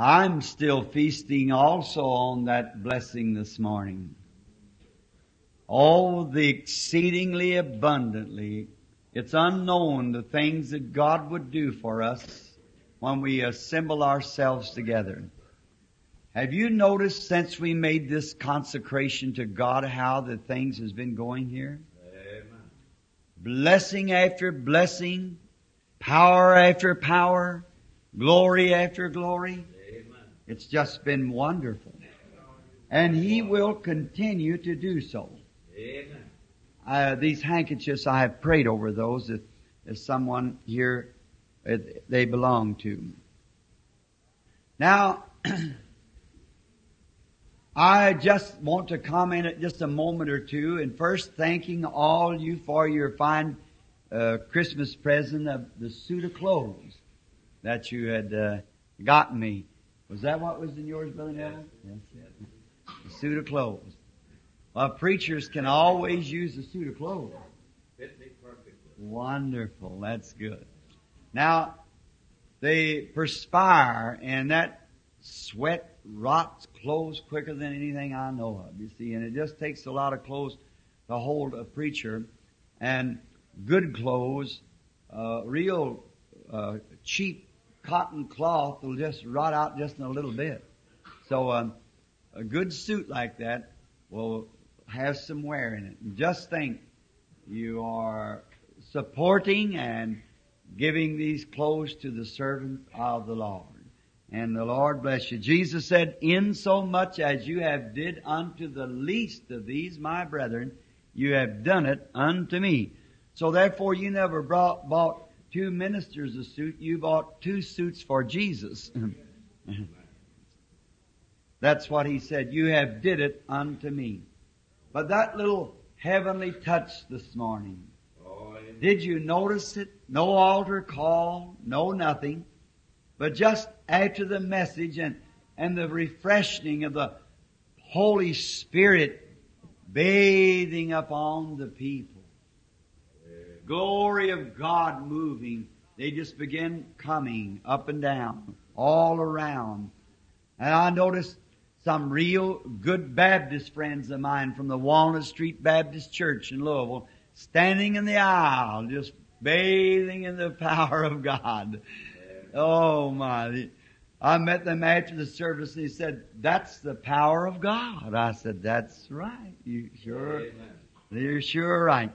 I'm still feasting also on that blessing this morning. Oh, the exceedingly abundantly. It's unknown the things that God would do for us when we assemble ourselves together. Have you noticed since we made this consecration to God how the things has been going here? Amen. Blessing after blessing, power after power, glory after glory. It's just been wonderful. And He will continue to do so. Uh, these handkerchiefs, I have prayed over those if, if someone here uh, they belong to. Now, I just want to comment at just a moment or two, and first thanking all you for your fine uh, Christmas present of the suit of clothes that you had uh, gotten me. Was that what was in yours, Brother Neville? Yes. The suit of clothes. Well, preachers can always use a suit of clothes. Fit me perfectly. Wonderful. That's good. Now, they perspire and that sweat rots clothes quicker than anything I know of, you see, and it just takes a lot of clothes to hold a preacher and good clothes, uh, real, uh, cheap cotton cloth will just rot out just in a little bit. So, um, a good suit like that will have some wear in it. And just think, you are supporting and giving these clothes to the servant of the Lord. And the Lord bless you. Jesus said, In so much as you have did unto the least of these my brethren, you have done it unto me. So therefore you never brought, bought two ministers a suit, you bought two suits for Jesus. That's what he said. You have did it unto me. But that little heavenly touch this morning, did you notice it? No altar call, no nothing, but just after the message and, and the refreshing of the Holy Spirit bathing upon the people. Glory of God moving. They just began coming up and down, all around. And I noticed some real good Baptist friends of mine from the Walnut Street Baptist Church in Louisville standing in the aisle, just bathing in the power of God. Oh my. I met them after the service and he said, that's the power of God. I said, that's right. You sure, Amen. you're sure right.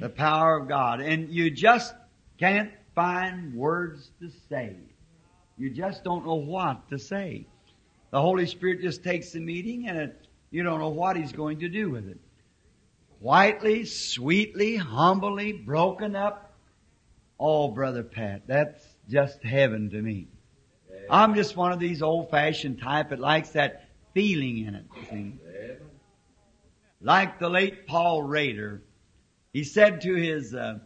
The power of God. And you just can't find words to say. You just don't know what to say. The Holy Spirit just takes the meeting and it, you don't know what He's going to do with it. Quietly, sweetly, humbly, broken up. Oh, Brother Pat, that's just heaven to me. I'm just one of these old fashioned type that likes that feeling in it. See? Like the late Paul Rader, he said to his, uh,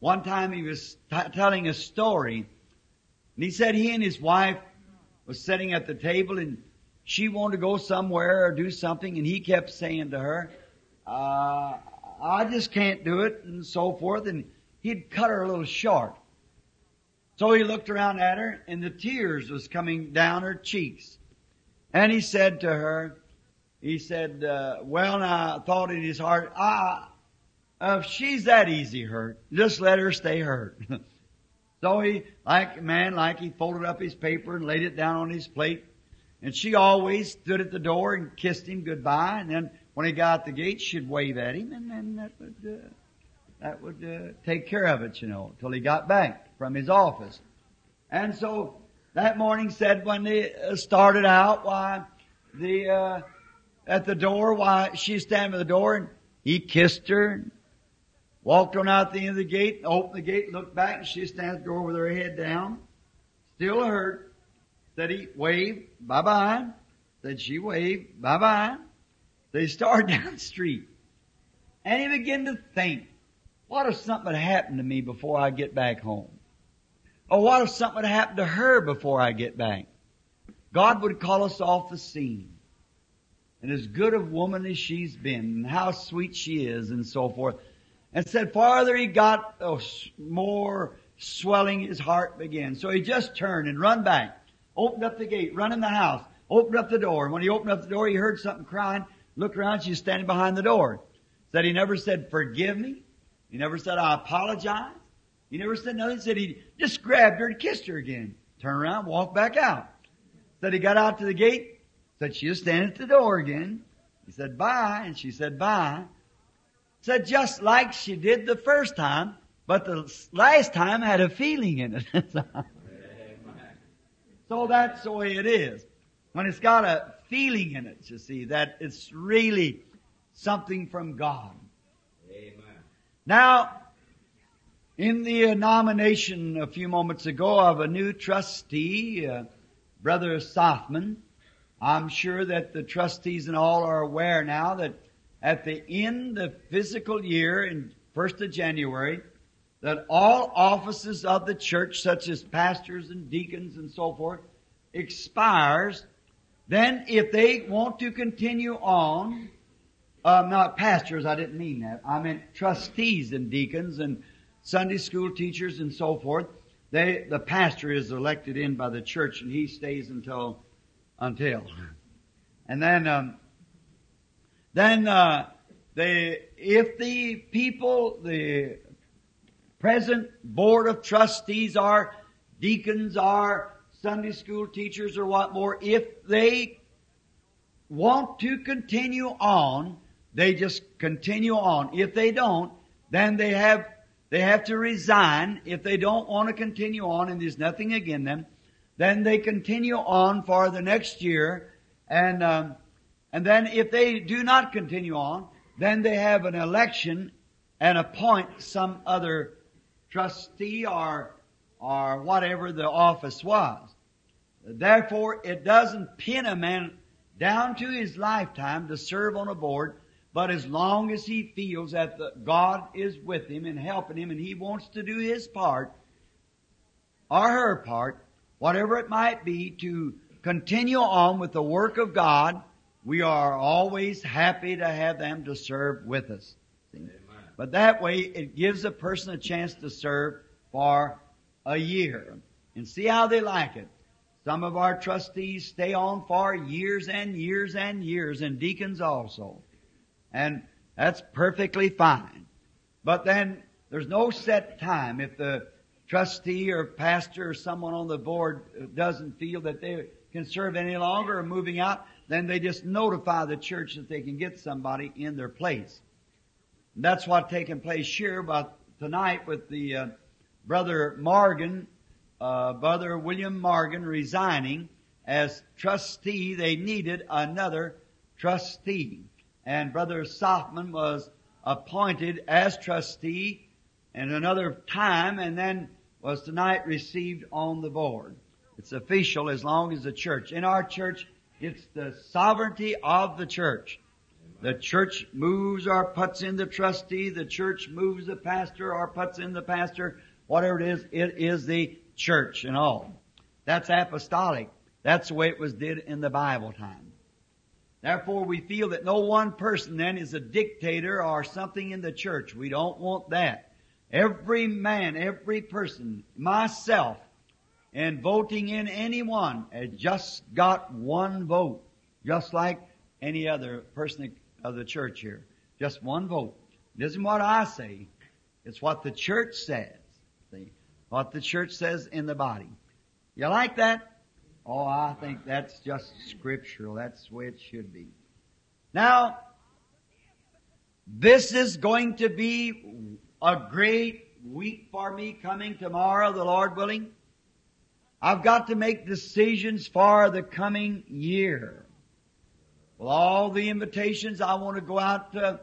one time he was t- telling a story, and he said he and his wife was sitting at the table and she wanted to go somewhere or do something and he kept saying to her, uh, I just can't do it and so forth and he'd cut her a little short. So he looked around at her and the tears was coming down her cheeks. And he said to her, he said, uh, well now, thought in his heart, ah, if she's that easy hurt, just let her stay hurt. so he, like man, like he folded up his paper and laid it down on his plate. And she always stood at the door and kissed him goodbye. And then when he got the gate, she'd wave at him, and then that would uh, that would uh, take care of it, you know, till he got back from his office. And so that morning said when they uh, started out, why the uh, at the door, why she standing at the door, and he kissed her, and walked on out the end of the gate, opened the gate, looked back, and she stands at the door with her head down, still hurt. Said he waved, bye bye. Said she waved, bye bye. They started down the street. And he began to think, what if something had happened to me before I get back home? Or what if something had happened to her before I get back? God would call us off the scene. And as good a woman as she's been, and how sweet she is, and so forth. And said, farther he got, oh, more swelling his heart began. So he just turned and run back. Opened up the gate, run in the house, opened up the door. And when he opened up the door, he heard something crying, looked around, she was standing behind the door. Said he never said, forgive me. He never said, I apologize. He never said nothing. He said he just grabbed her and kissed her again. Turned around, walked back out. Said he got out to the gate, said she was standing at the door again. He said, bye, and she said, bye. Said just like she did the first time, but the last time had a feeling in it. so that's the way it is. When it's got a feeling in it, you see, that it's really something from God. Amen. Now, in the nomination a few moments ago of a new trustee, uh, Brother Sothman, I'm sure that the trustees and all are aware now that at the end of the physical year in 1st of January, that all offices of the church, such as pastors and deacons and so forth, expires. Then if they want to continue on, um, not pastors, I didn't mean that. I meant trustees and deacons and Sunday school teachers and so forth. They, the pastor is elected in by the church and he stays until, until. And then, um, then, uh, they, if the people, the present board of trustees are deacons are Sunday school teachers or what more, if they want to continue on, they just continue on. If they don't, then they have they have to resign. If they don't want to continue on, and there's nothing against them, then they continue on for the next year, and um, and then if they do not continue on, then they have an election and appoint some other trustee or or whatever the office was. Therefore, it doesn't pin a man down to his lifetime to serve on a board, but as long as he feels that the, God is with him and helping him and he wants to do his part, or her part, whatever it might be, to continue on with the work of God, we are always happy to have them to serve with us. But that way, it gives a person a chance to serve for a year and see how they like it. Some of our trustees stay on for years and years and years, and deacons also. And that's perfectly fine. But then there's no set time. If the trustee or pastor or someone on the board doesn't feel that they can serve any longer or moving out, then they just notify the church that they can get somebody in their place. And that's what's taking place here about tonight with the uh, brother Morgan, uh, brother William Morgan resigning as trustee. They needed another trustee, and brother Sothman was appointed as trustee in another time, and then was tonight received on the board. It's official as long as the church. In our church, it's the sovereignty of the church. The church moves or puts in the trustee. The church moves the pastor or puts in the pastor. Whatever it is, it is the church and all. That's apostolic. That's the way it was did in the Bible time. Therefore, we feel that no one person then is a dictator or something in the church. We don't want that. Every man, every person, myself, and voting in anyone has just got one vote, just like any other person of the church here. Just one vote. It isn't what I say. It's what the church says. See? What the church says in the body. You like that? Oh, I think that's just scriptural. That's the way it should be. Now, this is going to be a great week for me coming tomorrow, the Lord willing. I've got to make decisions for the coming year. With all the invitations, I want to go out to,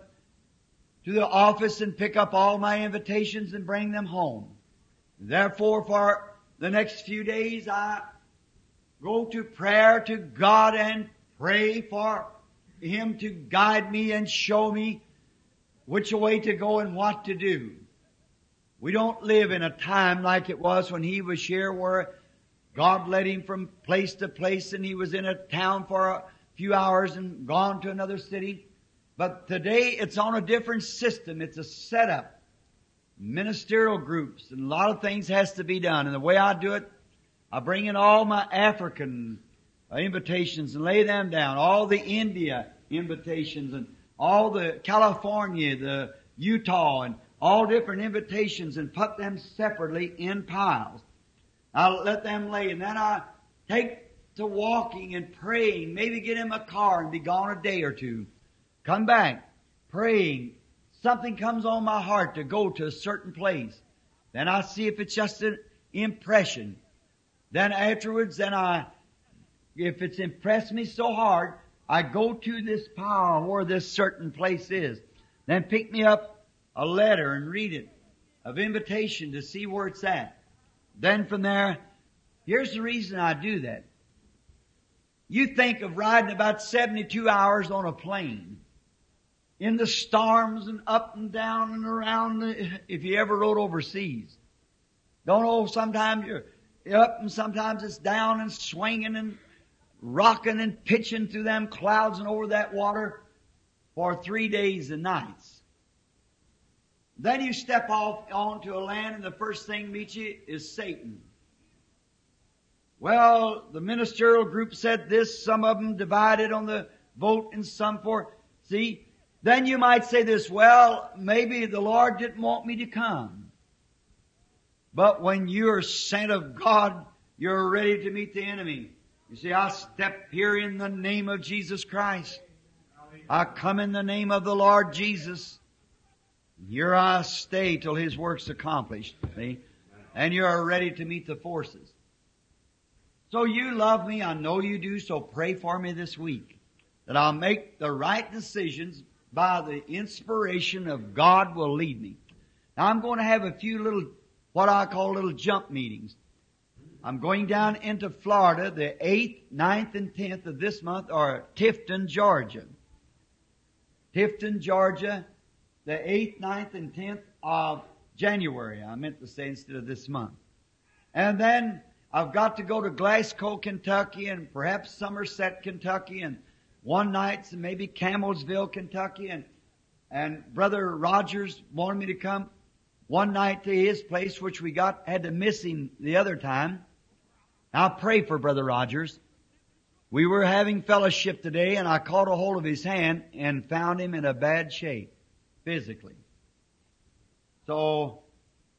to the office and pick up all my invitations and bring them home. Therefore, for the next few days, I go to prayer to God and pray for Him to guide me and show me which way to go and what to do. We don't live in a time like it was when He was here where God led Him from place to place and He was in a town for a few hours and gone to another city. But today it's on a different system. It's a setup. Ministerial groups and a lot of things has to be done. And the way I do it, I bring in all my African invitations and lay them down, all the India invitations and all the California, the Utah and all different invitations and put them separately in piles. I let them lay and then I take to walking and praying, maybe get in my car and be gone a day or two. Come back, praying. Something comes on my heart to go to a certain place. Then I see if it's just an impression. Then afterwards, then I, if it's impressed me so hard, I go to this pile where this certain place is. Then pick me up a letter and read it of invitation to see where it's at. Then from there, here's the reason I do that. You think of riding about 72 hours on a plane in the storms and up and down and around if you ever rode overseas. Don't know, sometimes you're up and sometimes it's down and swinging and rocking and pitching through them clouds and over that water for three days and nights. Then you step off onto a land and the first thing meets you is Satan. Well, the ministerial group said this, some of them divided on the vote and some for, see, then you might say this, well, maybe the Lord didn't want me to come. But when you're sent of God, you're ready to meet the enemy. You see, I step here in the name of Jesus Christ. I come in the name of the Lord Jesus. Here I stay till His work's accomplished. See? And you're ready to meet the forces. So you love me, I know you do, so pray for me this week. That I'll make the right decisions by the inspiration of God will lead me. Now I'm going to have a few little, what I call little jump meetings. I'm going down into Florida the 8th, 9th, and 10th of this month, or Tifton, Georgia. Tifton, Georgia, the 8th, 9th, and 10th of January. I meant to say instead of this month. And then I've got to go to Glasgow, Kentucky, and perhaps Somerset, Kentucky, and one night maybe Campbellsville, Kentucky, and and Brother Rogers wanted me to come one night to his place, which we got had to miss him the other time. Now pray for Brother Rogers. We were having fellowship today, and I caught a hold of his hand and found him in a bad shape physically. So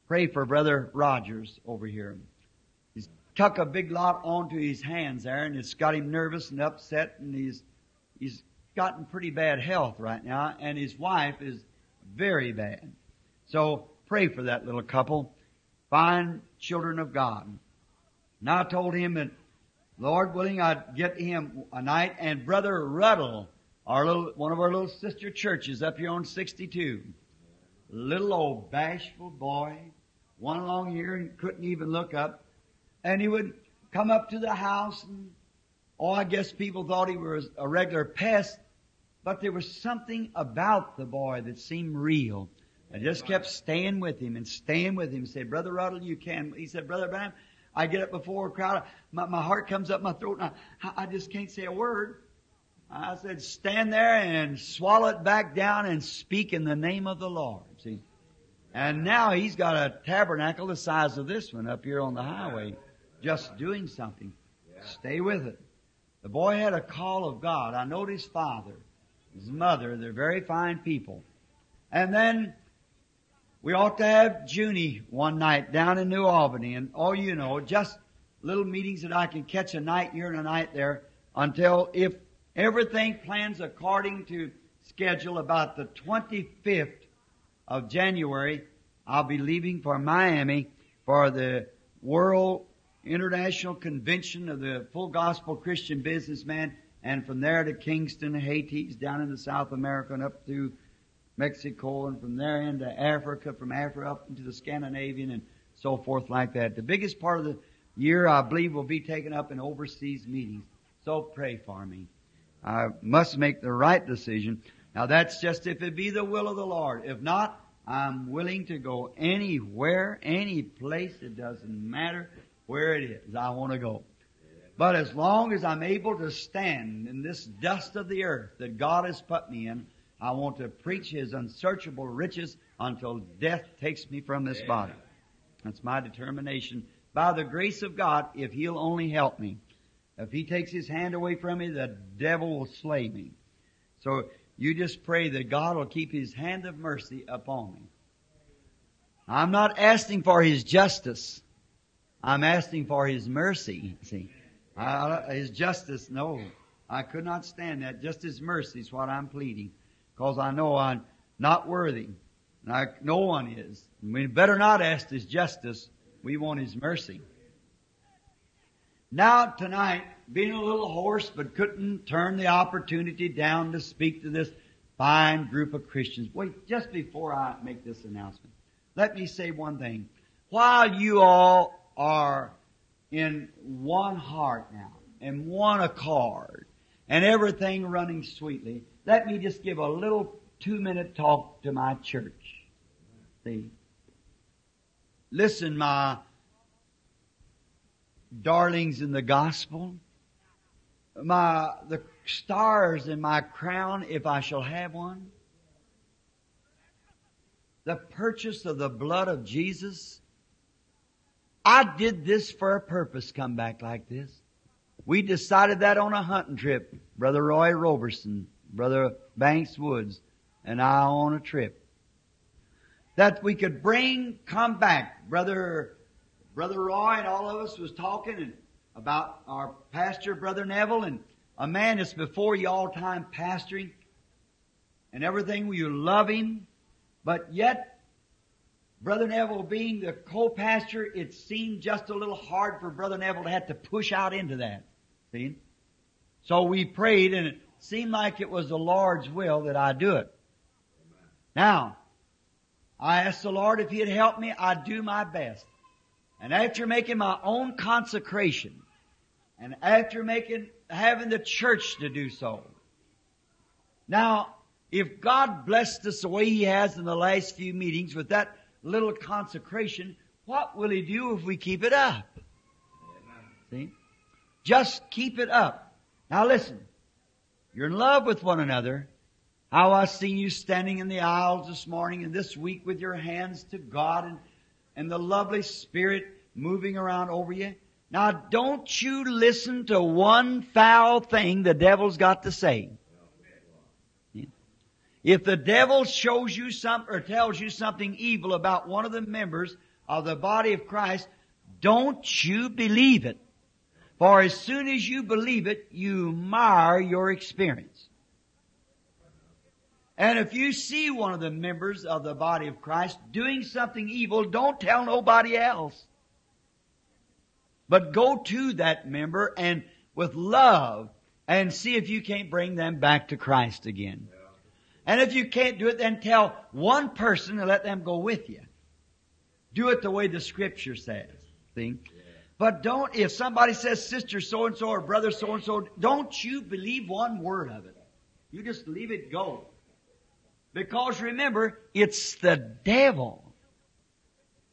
pray for Brother Rogers over here. He's tuck a big lot onto his hands there, and it's got him nervous and upset, and he's he's gotten pretty bad health right now, and his wife is very bad. So pray for that little couple, fine children of God. Now I told him that, Lord willing, I'd get him a night, and Brother Ruddle, our little, one of our little sister churches up here on 62, little old bashful boy, one long ear and couldn't even look up, and he would come up to the house and Oh, I guess people thought he was a regular pest, but there was something about the boy that seemed real. I just kept staying with him and staying with him. Said, Brother Ruddle, you can. He said, Brother Branham, I get up before a crowd, my, my heart comes up my throat, and I, I just can't say a word. I said, stand there and swallow it back down and speak in the name of the Lord. See? And now he's got a tabernacle the size of this one up here on the highway, just doing something. Stay with it. The boy had a call of God. I know his father, his mother, they're very fine people. And then we ought to have Junie one night down in New Albany and oh you know, just little meetings that I can catch a night here and a night there until if everything plans according to schedule about the 25th of January, I'll be leaving for Miami for the World International Convention of the Full Gospel Christian Businessman, and from there to Kingston, Haiti, down into South America and up through Mexico, and from there into Africa, from Africa up into the Scandinavian and so forth like that. The biggest part of the year, I believe, will be taken up in overseas meetings. So pray for me. I must make the right decision. Now that's just if it be the will of the Lord. If not, I'm willing to go anywhere, any place. It doesn't matter where it is. I want to go. But as long as I'm able to stand in this dust of the earth that God has put me in, I want to preach His unsearchable riches until death takes me from this body. That's my determination. by the grace of God, if He'll only help me. If He takes His hand away from me, the devil will slay me. So you just pray that God will keep His hand of mercy upon me. I'm not asking for His justice. I'm asking for His mercy. See, I, His justice, no, I could not stand that. Just His mercy is what I'm pleading, because I know I'm not worthy. I, no one is. We better not ask His justice. We want His mercy. Now tonight, being a little hoarse, but couldn't turn the opportunity down to speak to this fine group of Christians. Wait, just before I make this announcement, let me say one thing. While you all are in one heart now, and one accord, and everything running sweetly, let me just give a little two minute talk to my church. See? Listen, my darlings in the gospel, my, the stars in my crown, if I shall have one, the purchase of the blood of Jesus. I did this for a purpose, come back like this. We decided that on a hunting trip. Brother Roy Roberson, Brother Banks Woods, and I on a trip. That we could bring, come back. Brother, Brother Roy and all of us was talking about our pastor, Brother Neville, and a man that's before you all time pastoring and everything. You love him, but yet, Brother Neville being the co-pastor, it seemed just a little hard for Brother Neville to have to push out into that. See? So we prayed and it seemed like it was the Lord's will that I do it. Now, I asked the Lord if He'd help me, I'd do my best. And after making my own consecration, and after making, having the church to do so. Now, if God blessed us the way He has in the last few meetings with that little consecration, what will He do if we keep it up? See? Just keep it up. Now listen. You're in love with one another. How I seen you standing in the aisles this morning and this week with your hands to God and, and the lovely Spirit moving around over you. Now don't you listen to one foul thing the devil's got to say. If the devil shows you something or tells you something evil about one of the members of the body of Christ, don't you believe it. For as soon as you believe it, you mar your experience. And if you see one of the members of the body of Christ doing something evil, don't tell nobody else. But go to that member and with love and see if you can't bring them back to Christ again. And if you can't do it, then tell one person and let them go with you. Do it the way the scripture says. See? But don't, if somebody says sister so and so or brother so and so, don't you believe one word of it. You just leave it go. Because remember, it's the devil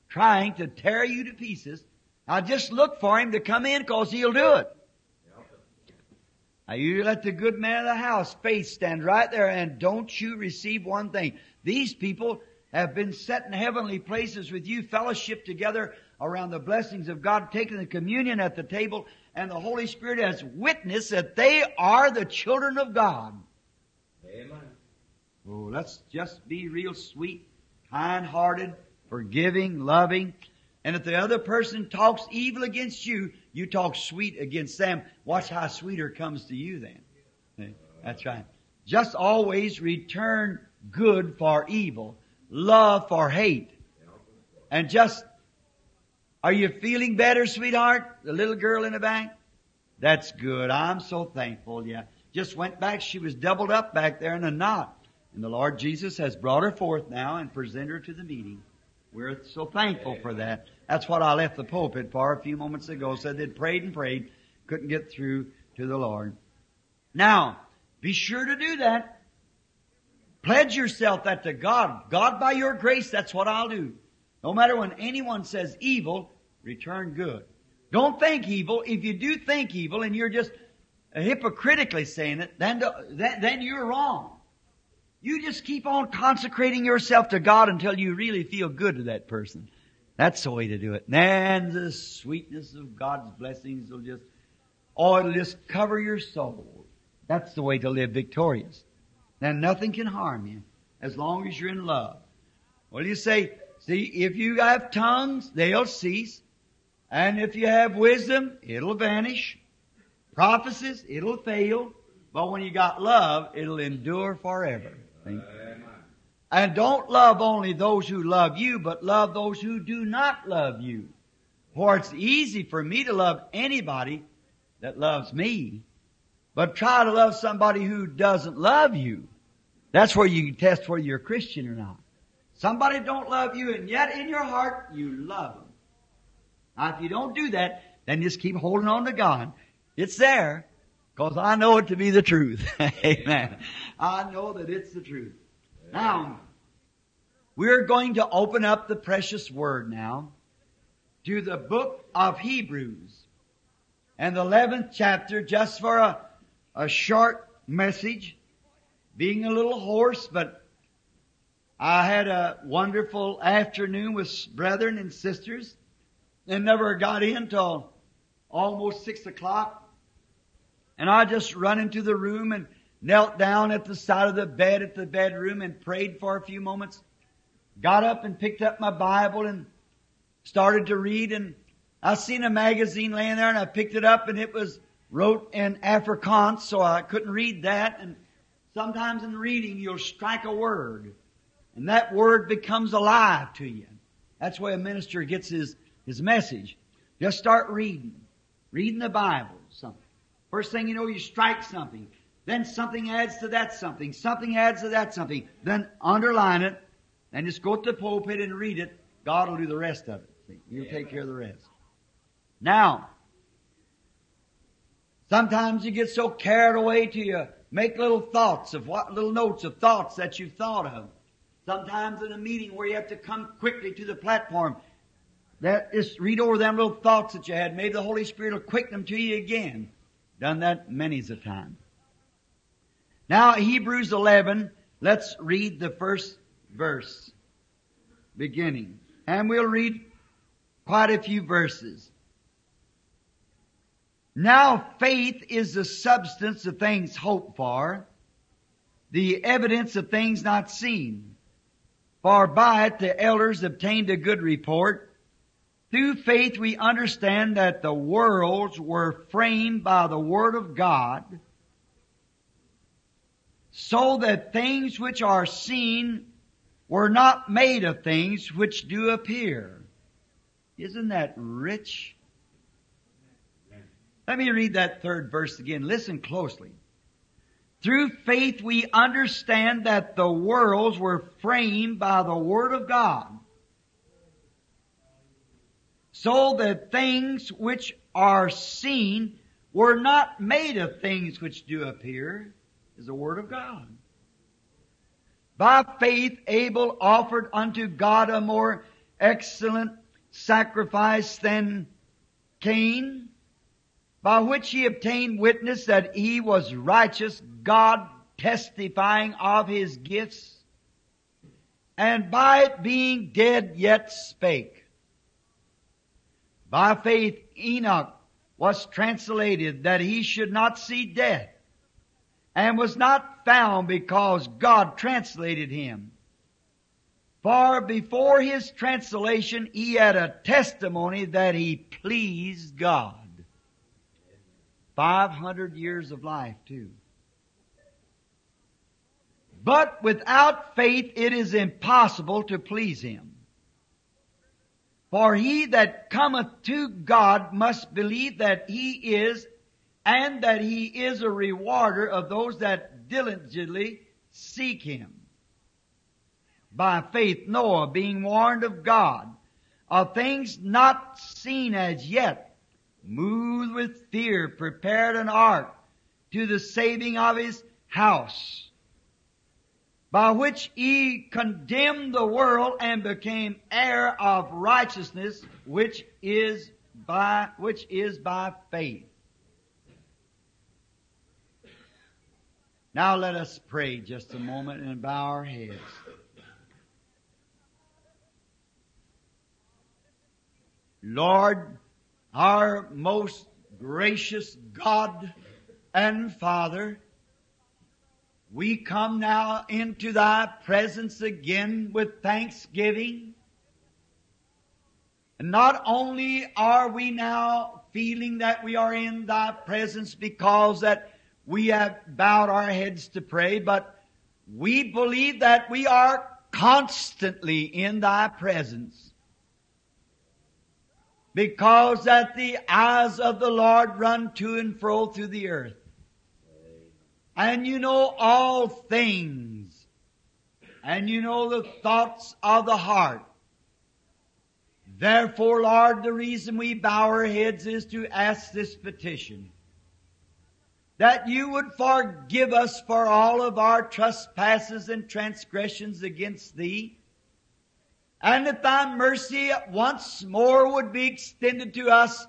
trying to tear you to pieces. Now just look for him to come in because he'll do it. Now you let the good man of the house, faith, stand right there and don't you receive one thing. These people have been set in heavenly places with you, fellowship together around the blessings of God, taking the communion at the table, and the Holy Spirit has witnessed that they are the children of God. Amen. Oh, let's just be real sweet, kind-hearted, forgiving, loving. And if the other person talks evil against you, you talk sweet against them. Watch how sweeter comes to you then. That's right. Just always return good for evil, love for hate. And just, are you feeling better, sweetheart? The little girl in the back? That's good. I'm so thankful. Yeah. Just went back. She was doubled up back there in a knot. And the Lord Jesus has brought her forth now and presented her to the meeting. We're so thankful for that. That's what I left the pulpit for a few moments ago. Said they'd prayed and prayed, couldn't get through to the Lord. Now, be sure to do that. Pledge yourself that to God. God, by your grace, that's what I'll do. No matter when anyone says evil, return good. Don't think evil. If you do think evil and you're just hypocritically saying it, then, then, you're wrong. You just keep on consecrating yourself to God until you really feel good to that person. That's the way to do it. And the sweetness of God's blessings will just, oh, it'll just cover your soul. That's the way to live victorious. Then nothing can harm you as long as you're in love. Well, you say, see, if you have tongues, they'll cease. And if you have wisdom, it'll vanish. Prophecies, it'll fail. But when you got love, it'll endure forever. Amen. And don't love only those who love you, but love those who do not love you. For it's easy for me to love anybody that loves me, but try to love somebody who doesn't love you. That's where you can test whether you're a Christian or not. Somebody don't love you, and yet in your heart you love them. Now, if you don't do that, then just keep holding on to God. It's there, because I know it to be the truth. Amen. I know that it's the truth. Now, we're going to open up the precious word now to the book of Hebrews and the 11th chapter just for a, a short message, being a little hoarse, but I had a wonderful afternoon with brethren and sisters and never got in till almost six o'clock. And I just run into the room and knelt down at the side of the bed at the bedroom and prayed for a few moments. Got up and picked up my Bible and started to read and I seen a magazine laying there and I picked it up and it was wrote in Afrikaans so I couldn't read that and sometimes in reading you'll strike a word and that word becomes alive to you. That's why a minister gets his, his message. Just start reading. Reading the Bible. Something. First thing you know, you strike something. Then something adds to that something. Something adds to that something. Then underline it. And just go to the pulpit and read it. God will do the rest of it. See, He'll take care of the rest. Now, sometimes you get so carried away to you make little thoughts of what, little notes of thoughts that you've thought of. Sometimes in a meeting where you have to come quickly to the platform, that just read over them little thoughts that you had. Maybe the Holy Spirit will quicken them to you again. Done that many's a time. Now Hebrews 11, let's read the first verse beginning. And we'll read quite a few verses. Now faith is the substance of things hoped for, the evidence of things not seen. For by it the elders obtained a good report. Through faith we understand that the worlds were framed by the word of God, so that things which are seen were not made of things which do appear. Isn't that rich? Let me read that third verse again. Listen closely. Through faith we understand that the worlds were framed by the Word of God, so that things which are seen were not made of things which do appear, is the Word of God. By faith Abel offered unto God a more excellent sacrifice than Cain, by which he obtained witness that he was righteous, God testifying of his gifts, and by it being dead yet spake. By faith Enoch was translated that he should not see death, and was not found because God translated him. For before his translation he had a testimony that he pleased God. 500 years of life too. But without faith it is impossible to please him. For he that cometh to God must believe that he is and that he is a rewarder of those that diligently seek him. By faith Noah being warned of God of things not seen as yet, moved with fear, prepared an ark to the saving of his house, by which he condemned the world and became heir of righteousness, which is by, which is by faith. Now let us pray just a moment and bow our heads. Lord, our most gracious God and Father, we come now into thy presence again with thanksgiving. And not only are we now feeling that we are in thy presence because that we have bowed our heads to pray, but we believe that we are constantly in thy presence. Because that the eyes of the Lord run to and fro through the earth. And you know all things. And you know the thoughts of the heart. Therefore, Lord, the reason we bow our heads is to ask this petition. That you would forgive us for all of our trespasses and transgressions against thee. And that thy mercy once more would be extended to us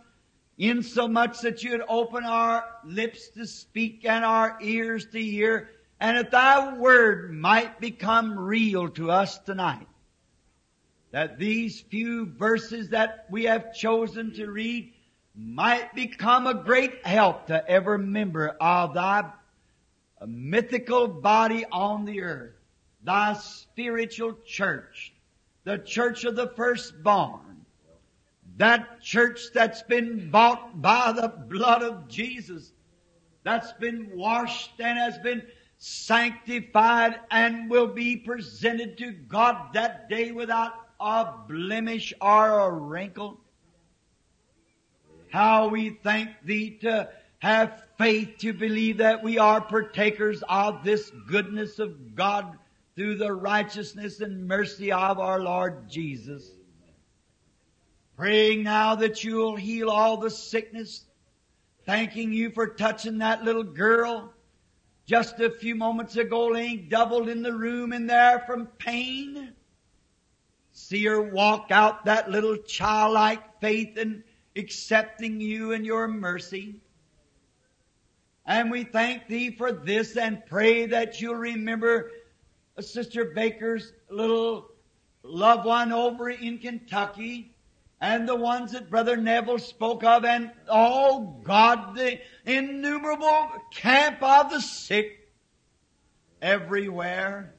insomuch that you'd open our lips to speak and our ears to hear, and that thy word might become real to us tonight. That these few verses that we have chosen to read might become a great help to every member of thy mythical body on the earth, thy spiritual church, the church of the firstborn, that church that's been bought by the blood of Jesus, that's been washed and has been sanctified and will be presented to God that day without a blemish or a wrinkle. How we thank Thee to have faith to believe that we are partakers of this goodness of God through the righteousness and mercy of our Lord Jesus. Praying now that you'll heal all the sickness. Thanking you for touching that little girl just a few moments ago laying doubled in the room in there from pain. See her walk out that little childlike faith and accepting you and your mercy. And we thank thee for this and pray that you'll remember uh, Sister Baker's little loved one over in Kentucky and the ones that Brother Neville spoke of and oh God, the innumerable camp of the sick everywhere.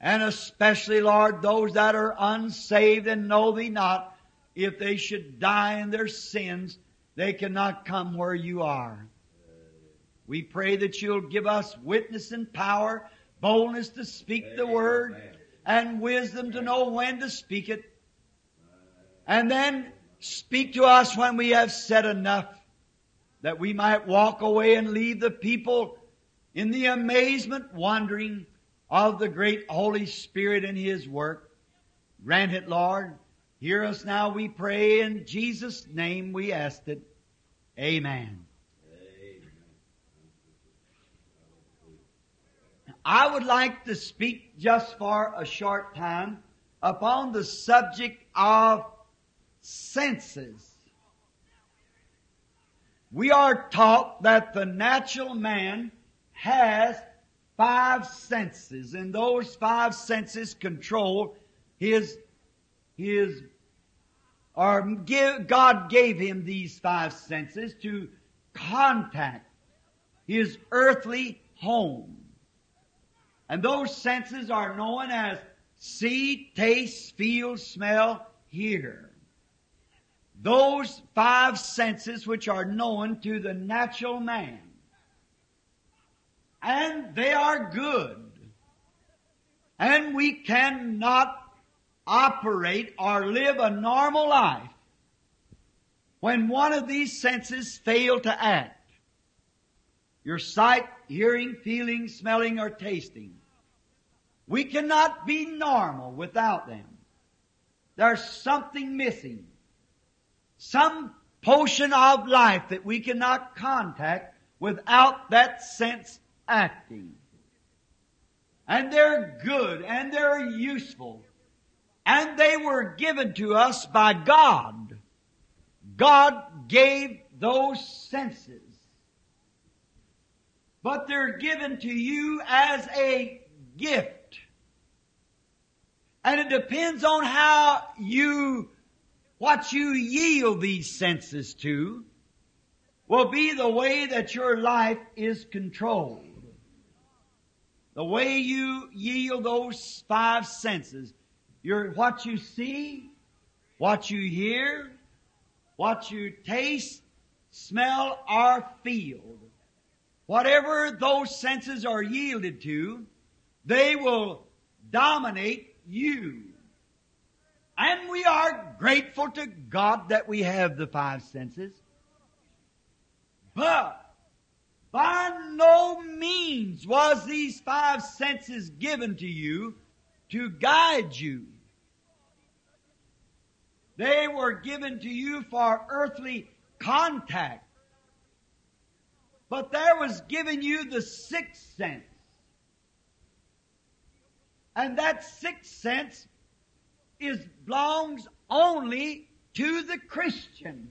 And especially, Lord, those that are unsaved and know thee not, if they should die in their sins, they cannot come where you are. We pray that you'll give us witness and power, boldness to speak the word, and wisdom to know when to speak it. And then speak to us when we have said enough, that we might walk away and leave the people in the amazement, wondering of the great Holy Spirit and His work. Grant it, Lord. Hear us now, we pray. In Jesus' name we ask it. Amen. I would like to speak just for a short time upon the subject of senses. We are taught that the natural man has five senses, and those five senses control his, his, or give, God gave him these five senses to contact his earthly home. And those senses are known as see, taste, feel, smell, hear. Those five senses which are known to the natural man. And they are good. And we cannot operate or live a normal life when one of these senses fail to act. Your sight, hearing, feeling, smelling, or tasting. We cannot be normal without them. There's something missing. Some potion of life that we cannot contact without that sense acting. And they're good and they're useful. And they were given to us by God. God gave those senses. But they're given to you as a gift. And it depends on how you what you yield these senses to will be the way that your life is controlled. The way you yield those five senses, your, what you see, what you hear, what you taste, smell, or feel. Whatever those senses are yielded to, they will dominate you. And we are grateful to God that we have the five senses. But by no means was these five senses given to you to guide you. They were given to you for earthly contact. But there was given you the sixth sense. And that sixth sense is belongs only to the Christian.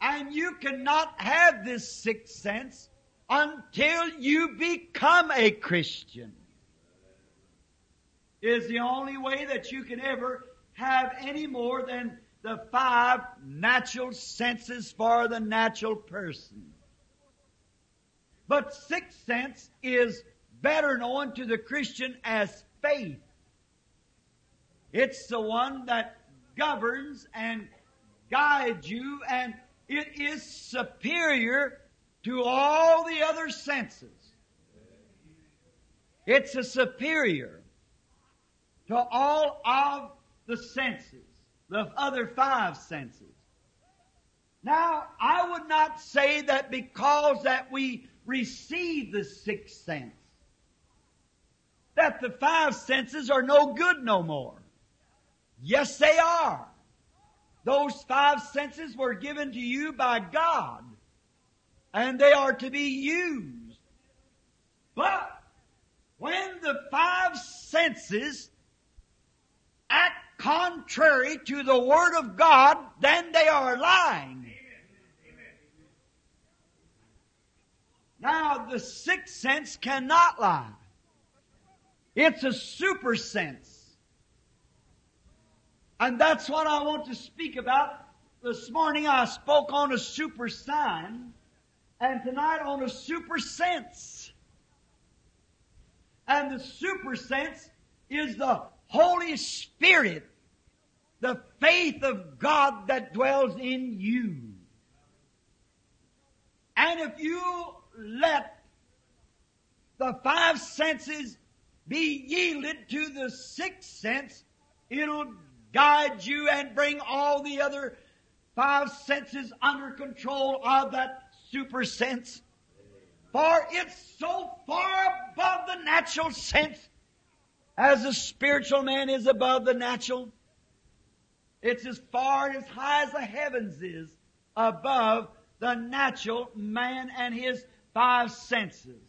And you cannot have this sixth sense until you become a Christian. Is the only way that you can ever have any more than the five natural senses for the natural person. But sixth sense is better known to the Christian as faith. It's the one that governs and guides you and it is superior to all the other senses. It's a superior to all of the senses, the other five senses. Now, I would not say that because that we receive the sixth sense, that the five senses are no good no more. Yes, they are. Those five senses were given to you by God, and they are to be used. But when the five senses act contrary to the Word of God, then they are lying. Now, the sixth sense cannot lie. It's a super sense. And that's what I want to speak about. This morning I spoke on a super sign, and tonight on a super sense. And the super sense is the Holy Spirit, the faith of God that dwells in you. And if you let the five senses be yielded to the sixth sense, it'll guide you and bring all the other five senses under control of that super sense. For it's so far above the natural sense as the spiritual man is above the natural. It's as far as high as the heavens is above the natural man and his five senses.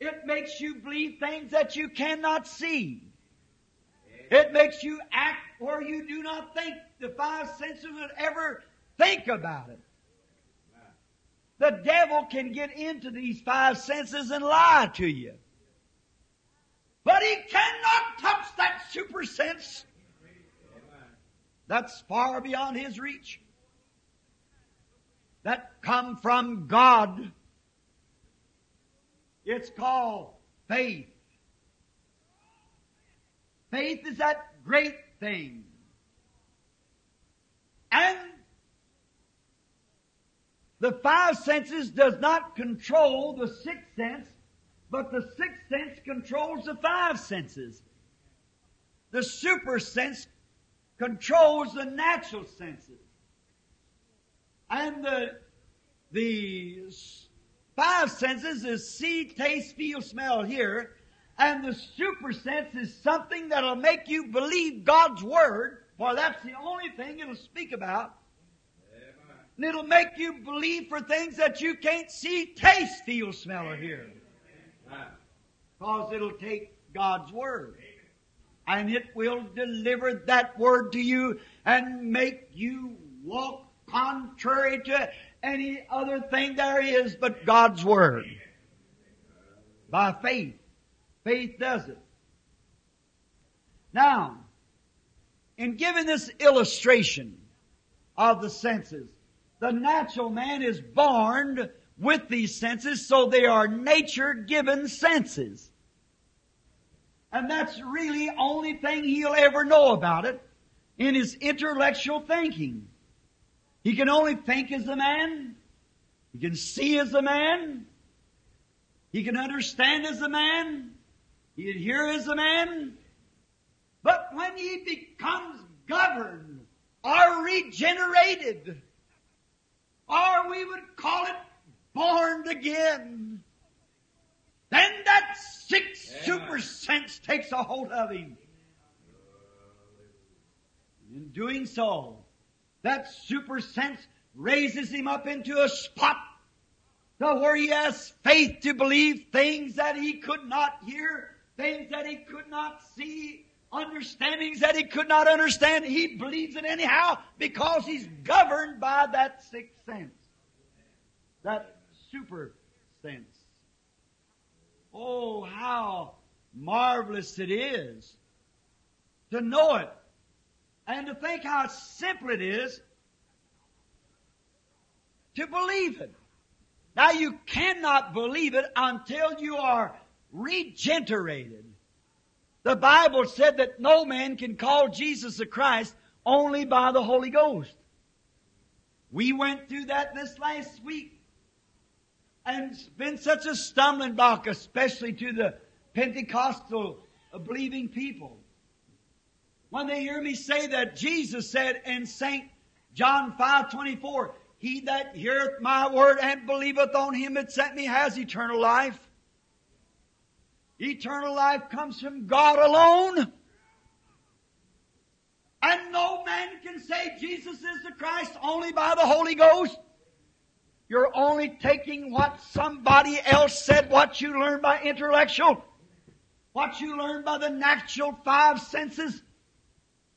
It makes you believe things that you cannot see. It makes you act where you do not think the five senses would ever think about it. The devil can get into these five senses and lie to you. But he cannot touch that super sense. That's far beyond his reach. That come from God. It's called faith. Faith is that great thing. And the five senses does not control the sixth sense, but the sixth sense controls the five senses. The super sense controls the natural senses. And the, the five senses is see, taste, feel, smell, hear. And the super sense is something that'll make you believe God's Word, for that's the only thing it'll speak about. And it'll make you believe for things that you can't see, taste, feel, smell, or hear. Because it'll take God's Word. And it will deliver that Word to you and make you walk contrary to any other thing there is but God's Word. By faith. Faith does it. Now, in giving this illustration of the senses, the natural man is born with these senses, so they are nature given senses. And that's really only thing he'll ever know about it in his intellectual thinking. He can only think as a man. He can see as a man. He can understand as a man. He can hear as a man. But when he becomes governed or regenerated, or we would call it born again, then that sixth super sense takes a hold of him. In doing so, that super sense raises him up into a spot to where he has faith to believe things that he could not hear, things that he could not see, understandings that he could not understand. He believes it anyhow because he's governed by that sixth sense. That super sense. Oh, how marvelous it is to know it and to think how simple it is to believe it. Now you cannot believe it until you are regenerated. The Bible said that no man can call Jesus the Christ only by the Holy Ghost. We went through that this last week. And it's been such a stumbling block, especially to the Pentecostal uh, believing people. When they hear me say that Jesus said in St. John 5 24, He that heareth my word and believeth on him that sent me has eternal life. Eternal life comes from God alone. And no man can say Jesus is the Christ only by the Holy Ghost. You're only taking what somebody else said, what you learned by intellectual, what you learned by the natural five senses.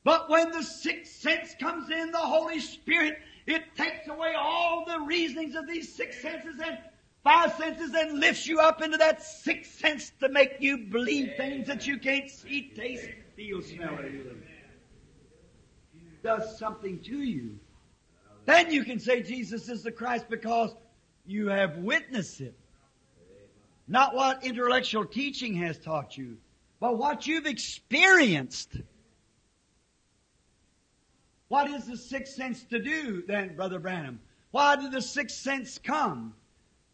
But when the sixth sense comes in, the Holy Spirit, it takes away all the reasonings of these six senses and five senses and lifts you up into that sixth sense to make you believe things that you can't see, taste, feel, smell, or. Does something to you. Then you can say Jesus is the Christ because you have witnessed it. Not what intellectual teaching has taught you, but what you've experienced. What is the sixth sense to do then, Brother Branham? Why did the sixth sense come?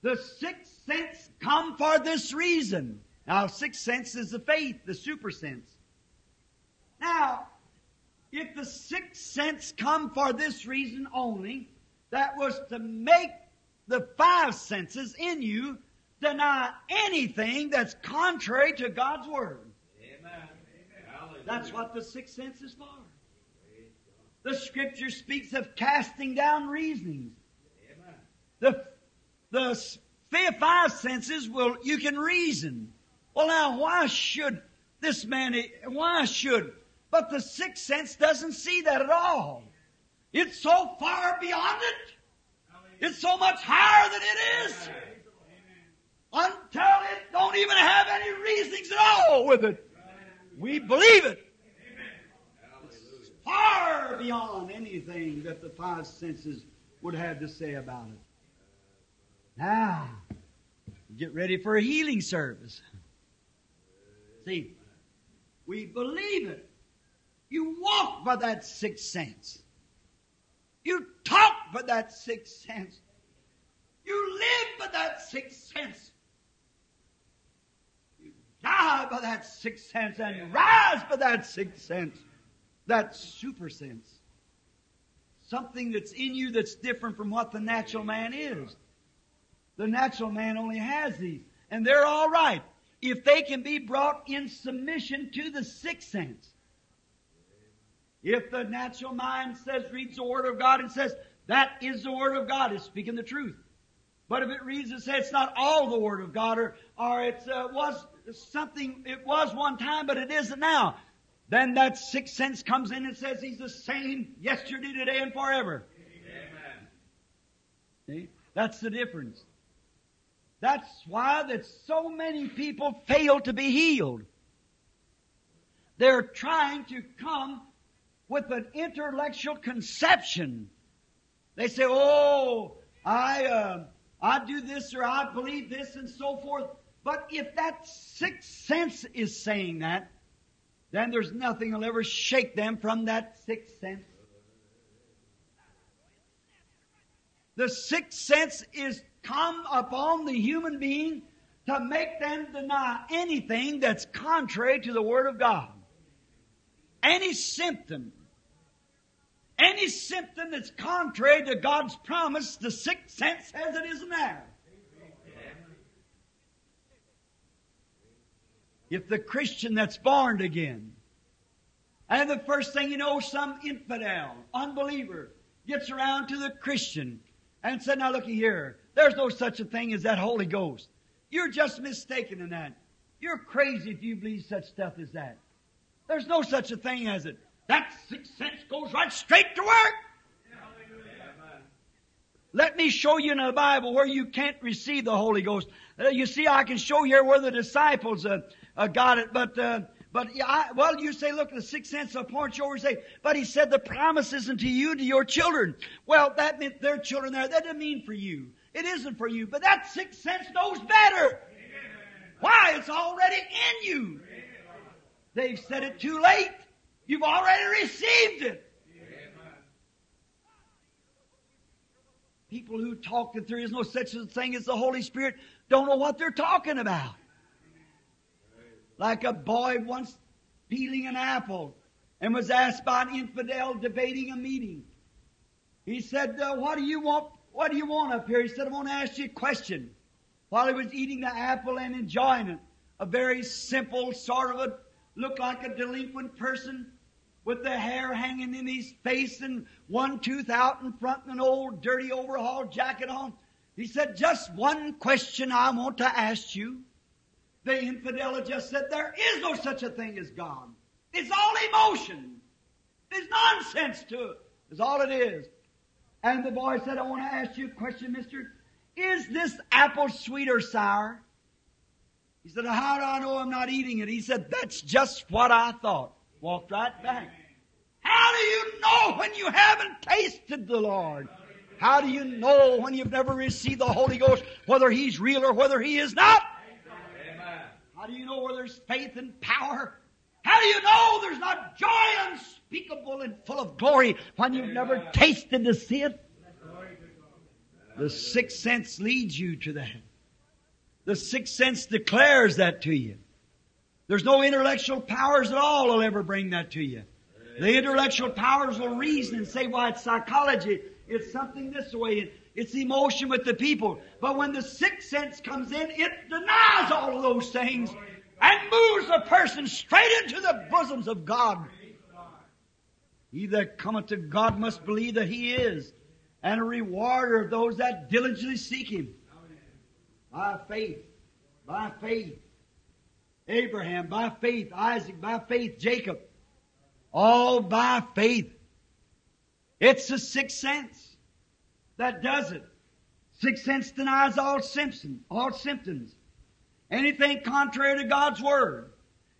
The sixth sense come for this reason. Now, sixth sense is the faith, the super sense. Now, if the sixth sense come for this reason only, that was to make the five senses in you deny anything that's contrary to God's Word. Amen. That's what the sixth sense is for. The Scripture speaks of casting down reasonings. Amen. The the five senses will you can reason. Well, now why should this man? Why should? But the sixth sense doesn't see that at all. It's so far beyond it. It's so much higher than it is. Until it don't even have any reasonings at all with it. We believe it. It's far beyond anything that the five senses would have to say about it. Now, get ready for a healing service. See, we believe it. You walk by that sixth sense. You talk by that sixth sense. You live by that sixth sense. You die by that sixth sense and rise by that sixth sense. That super sense. Something that's in you that's different from what the natural man is. The natural man only has these. And they're all right if they can be brought in submission to the sixth sense. If the natural mind says, reads the Word of God and says, that is the Word of God, it's speaking the truth. But if it reads and says it's not all the Word of God, or, or it uh, was something, it was one time, but it isn't now, then that sixth sense comes in and says He's the same yesterday, today, and forever. Amen. See? That's the difference. That's why that so many people fail to be healed. they're trying to come with an intellectual conception. They say, "Oh, I uh, I do this or I believe this and so forth." But if that sixth sense is saying that, then there's nothing will ever shake them from that sixth sense. The sixth sense is come upon the human being to make them deny anything that's contrary to the Word of God. Any symptom, any symptom that's contrary to God's promise, the sixth sense says it isn't there. If the Christian that's born again, and the first thing you know, some infidel, unbeliever, gets around to the Christian and said, now looky here, there's no such a thing as that Holy Ghost. You're just mistaken in that. You're crazy if you believe such stuff as that. There's no such a thing as it. That sixth sense goes right straight to work. Let me show you in the Bible where you can't receive the Holy Ghost. Uh, you see, I can show you where the disciples uh, uh, got it, but uh, but I, well, you say, look, the sixth sense will point you over say, but he said the promise isn't to you, to your children. Well, that meant their children there. That didn't mean for you. It isn't for you, but that sixth sense knows better. Why? It's already in you. They've said it too late. You've already received it. People who talk that there is no such a thing as the Holy Spirit don't know what they're talking about. Like a boy once peeling an apple and was asked by an infidel debating a meeting. He said, uh, what do you want, what do you want up here? He said, I want to ask you a question. While he was eating the apple and enjoying it, a very simple sort of a, looked like a delinquent person with the hair hanging in his face and one tooth out in front and an old dirty overhaul jacket on. He said, just one question I want to ask you. The infidel just said, there is no such a thing as God. It's all emotion. There's nonsense to it. All it is. And the boy said, I want to ask you a question, mister. Is this apple sweet or sour? He said, how do I know I'm not eating it? He said, that's just what I thought. Walked right back. How do you know when you haven't tasted the Lord? How do you know when you've never received the Holy Ghost whether He's real or whether He is not? How do you know where there's faith and power? How do you know there's not joy unspeakable and full of glory when you've never tasted to see it? The sixth sense leads you to that. The sixth sense declares that to you. There's no intellectual powers at all will ever bring that to you. The intellectual powers will reason and say, well, it's psychology. It's something this way. It's emotion with the people. But when the sixth sense comes in, it denies all of those things and moves the person straight into the bosoms of God. He that cometh to God must believe that He is, and a rewarder of those that diligently seek Him. By faith, by faith. Abraham, by faith. Isaac, by faith. Jacob. All by faith. It's the sixth sense that does it. Sixth sense denies all symptoms, all symptoms. Anything contrary to God's Word.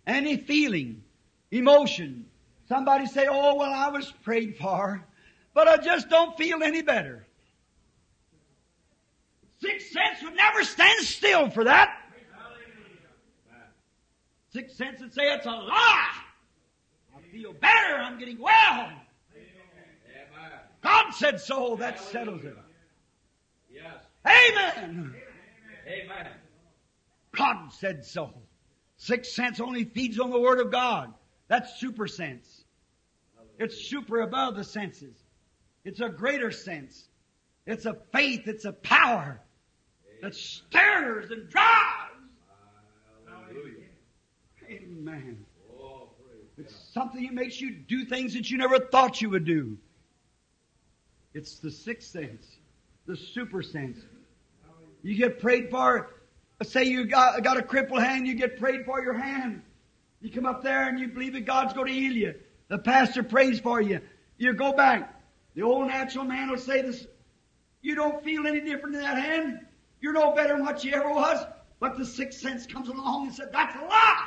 Any feeling, emotion. Somebody say, oh, well, I was prayed for, but I just don't feel any better. Sixth sense would never stand still for that. Sixth sense would say it's a lie. I feel better. I'm getting well. God said so. That settles it. Yes. Amen. Amen. God said so. Sixth sense only feeds on the Word of God. That's super sense. It's super above the senses. It's a greater sense. It's a faith. It's a power that stirs and drives. Hallelujah. Amen. Oh, It's something that makes you do things that you never thought you would do. It's the sixth sense, the super sense. You get prayed for. Say you got, got a crippled hand, you get prayed for your hand. You come up there and you believe that God's going to heal you. The pastor prays for you. You go back. The old natural man will say this. You don't feel any different in that hand. You're no better than what you ever was. But the sixth sense comes along and said, that's a lie.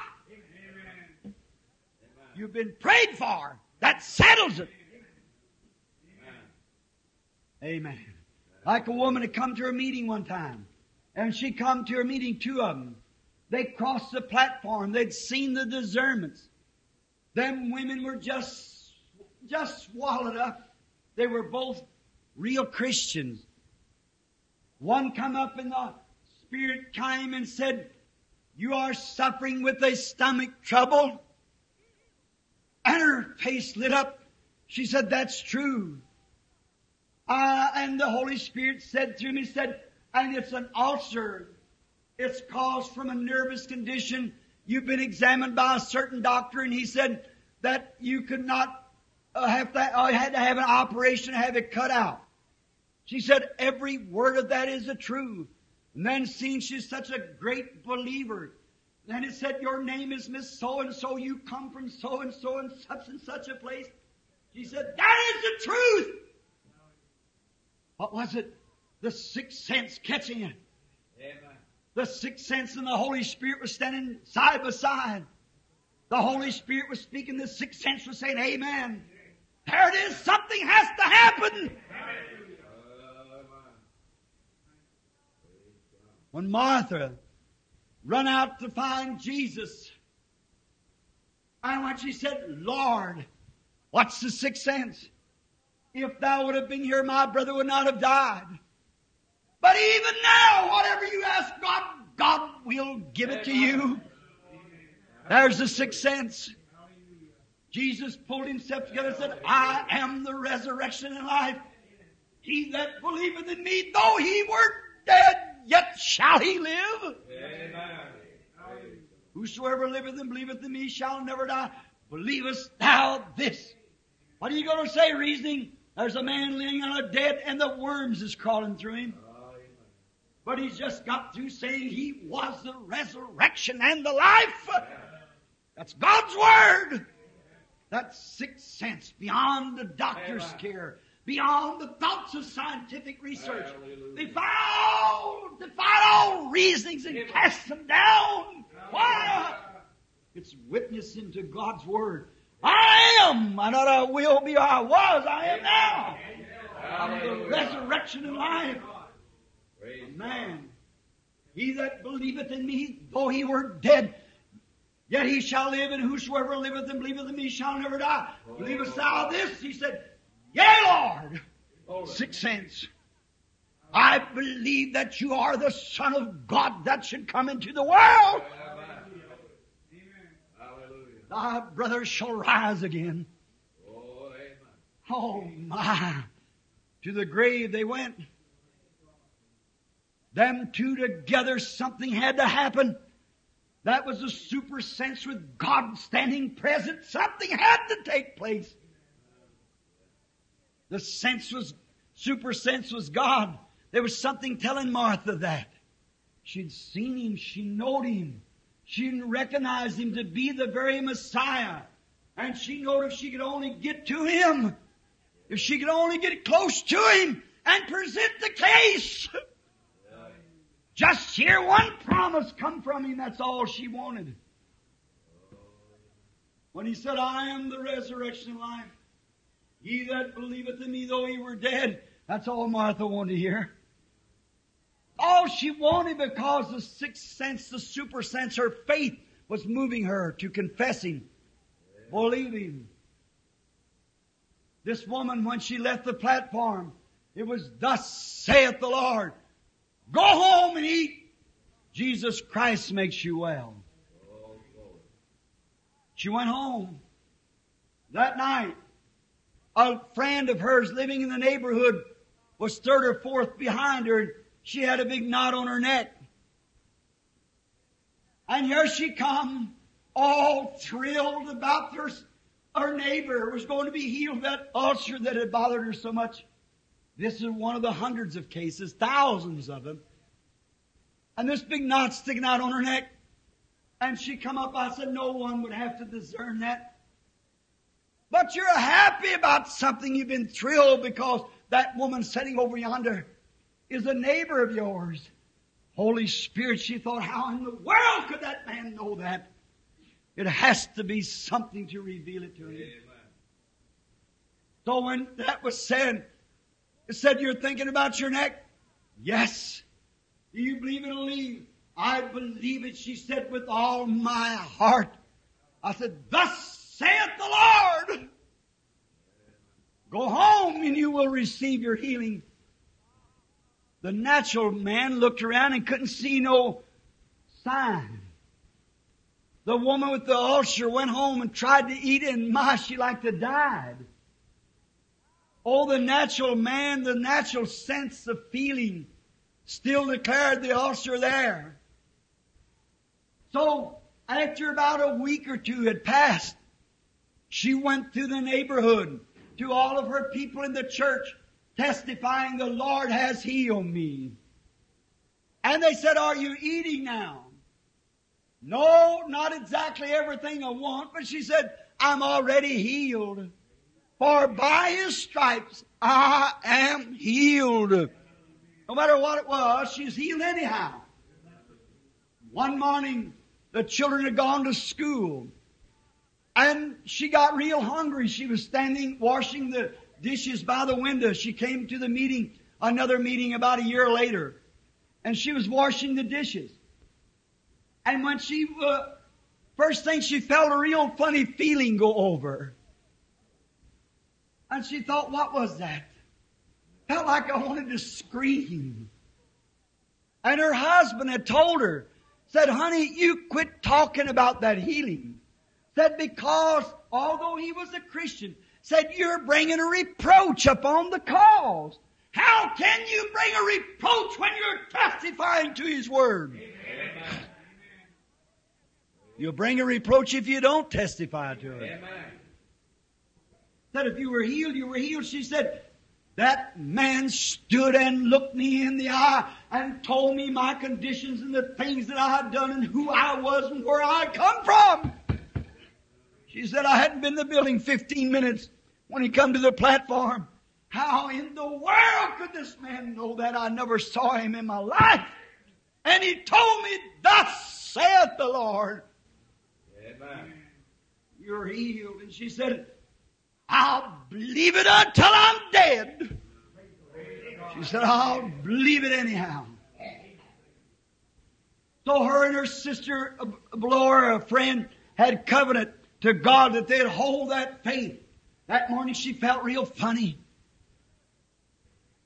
You've been prayed for. That settles it. Amen. Like a woman had come to her meeting one time, and she come to her meeting, two of them. They crossed the platform. They'd seen the discernments. Them women were just, just swallowed up. They were both real Christians. One come up in the Spirit came and said, you are suffering with a stomach trouble? And her face lit up. She said, that's true. Uh, and the Holy Spirit said through me, said, and it's an ulcer. It's caused from a nervous condition. You've been examined by a certain doctor and he said that you could not uh, have that, uh, had to have an operation to have it cut out. She said every word of that is the truth. And then seeing she's such a great believer, then it said your name is Miss So and So, you come from so and so and such and such a place. She said, that is the truth. What was it? The sixth sense catching it. Amen. The sixth sense and the Holy Spirit was standing side by side. The Holy Spirit was speaking, the sixth sense was saying, Amen. There it is, something has to happen. When Martha run out to find Jesus, and when she said, Lord, what's the sixth sense? If thou would have been here, my brother would not have died. But even now, whatever you ask God, God will give it to you. There's the sixth sense. Jesus pulled himself together and said, I am the resurrection and life. He that believeth in me, though he were dead, yet shall he live. Amen. Whosoever liveth and believeth in me shall never die. Believest thou this? What are you going to say, reasoning? There's a man laying on a dead and the worms is crawling through him. But he's just got through saying he was the resurrection and the life. That's God's Word. That's sixth sense beyond the doctor's care, beyond the thoughts of scientific research. Hallelujah. Defy all, defy all reasonings and cast them down. Why? It's witnessing to God's Word. I am, I not I will be, I was, I am now. I'm the resurrection and life. Man, he that believeth in me, though he were dead, yet he shall live, and whosoever liveth and believeth in me shall never die. Believest thou this? He said, Yea, Lord. Sixth sense. I believe that you are the Son of God that should come into the world. Thy brothers shall rise again. Oh my. To the grave they went. Them two together, something had to happen. That was a super sense with God standing present. Something had to take place. The sense was, super sense was God. There was something telling Martha that. She'd seen him, she knowed him. She recognized him to be the very Messiah. And she knowed if she could only get to him, if she could only get close to him and present the case. Just hear one promise come from him, that's all she wanted. When he said, I am the resurrection and life. He that believeth in me, though he were dead. That's all Martha wanted to hear. All she wanted because the sixth sense, the super sense, her faith was moving her to confessing, believing. This woman, when she left the platform, it was thus saith the Lord. Go home and eat. Jesus Christ makes you well. She went home. That night, a friend of hers living in the neighborhood was third or fourth behind her. and She had a big knot on her neck. And here she come, all thrilled about her, her neighbor was going to be healed that ulcer that had bothered her so much. This is one of the hundreds of cases, thousands of them. And this big knot sticking out on her neck. And she come up, I said, no one would have to discern that. But you're happy about something. You've been thrilled because that woman sitting over yonder is a neighbor of yours. Holy Spirit, she thought, how in the world could that man know that? It has to be something to reveal it to him. Amen. So when that was said, it said, You're thinking about your neck? Yes. Do you believe it'll leave? I believe it, she said, with all my heart. I said, Thus saith the Lord. Go home and you will receive your healing. The natural man looked around and couldn't see no sign. The woman with the ulcer went home and tried to eat it, and my, she like to died. Oh, the natural man, the natural sense of feeling still declared the ulcer there. So, after about a week or two had passed, she went through the neighborhood to all of her people in the church testifying the Lord has healed me. And they said, are you eating now? No, not exactly everything I want, but she said, I'm already healed. For by his stripes I am healed. No matter what it was, she's healed anyhow. One morning, the children had gone to school. And she got real hungry. She was standing washing the dishes by the window. She came to the meeting, another meeting about a year later. And she was washing the dishes. And when she, uh, first thing she felt a real funny feeling go over. And she thought, what was that? Felt like I wanted to scream. And her husband had told her, said, honey, you quit talking about that healing. Said, because although he was a Christian, said, you're bringing a reproach upon the cause. How can you bring a reproach when you're testifying to his word? You'll bring a reproach if you don't testify to it. Amen. Said if you were healed, you were healed. She said, that man stood and looked me in the eye and told me my conditions and the things that I had done and who I was and where I come from. She said I hadn't been in the building 15 minutes when he come to the platform. How in the world could this man know that? I never saw him in my life. And he told me, thus saith the Lord, Amen. you're healed. And she said, I'll believe it until I'm dead. She said, I'll believe it anyhow. So her and her sister below her, a friend, had covenant to God that they'd hold that faith. That morning she felt real funny.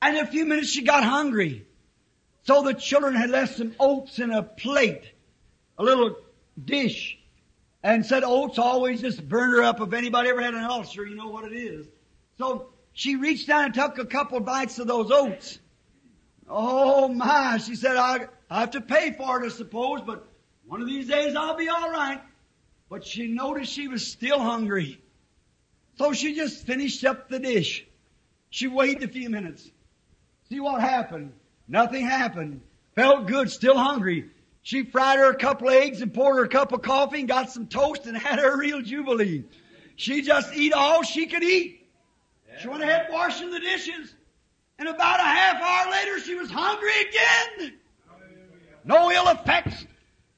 And in a few minutes she got hungry. So the children had left some oats in a plate, a little dish, and said oats always just burn her up. If anybody ever had an ulcer, you know what it is. So she reached down and took a couple bites of those oats. Oh my, she said, I, I have to pay for it, I suppose, but one of these days I'll be alright. But she noticed she was still hungry. So she just finished up the dish. She waited a few minutes. See what happened. Nothing happened. Felt good, still hungry. She fried her a couple of eggs and poured her a cup of coffee and got some toast and had her real jubilee. She just eat all she could eat. She went ahead washing the dishes. And about a half hour later she was hungry again. No ill effects.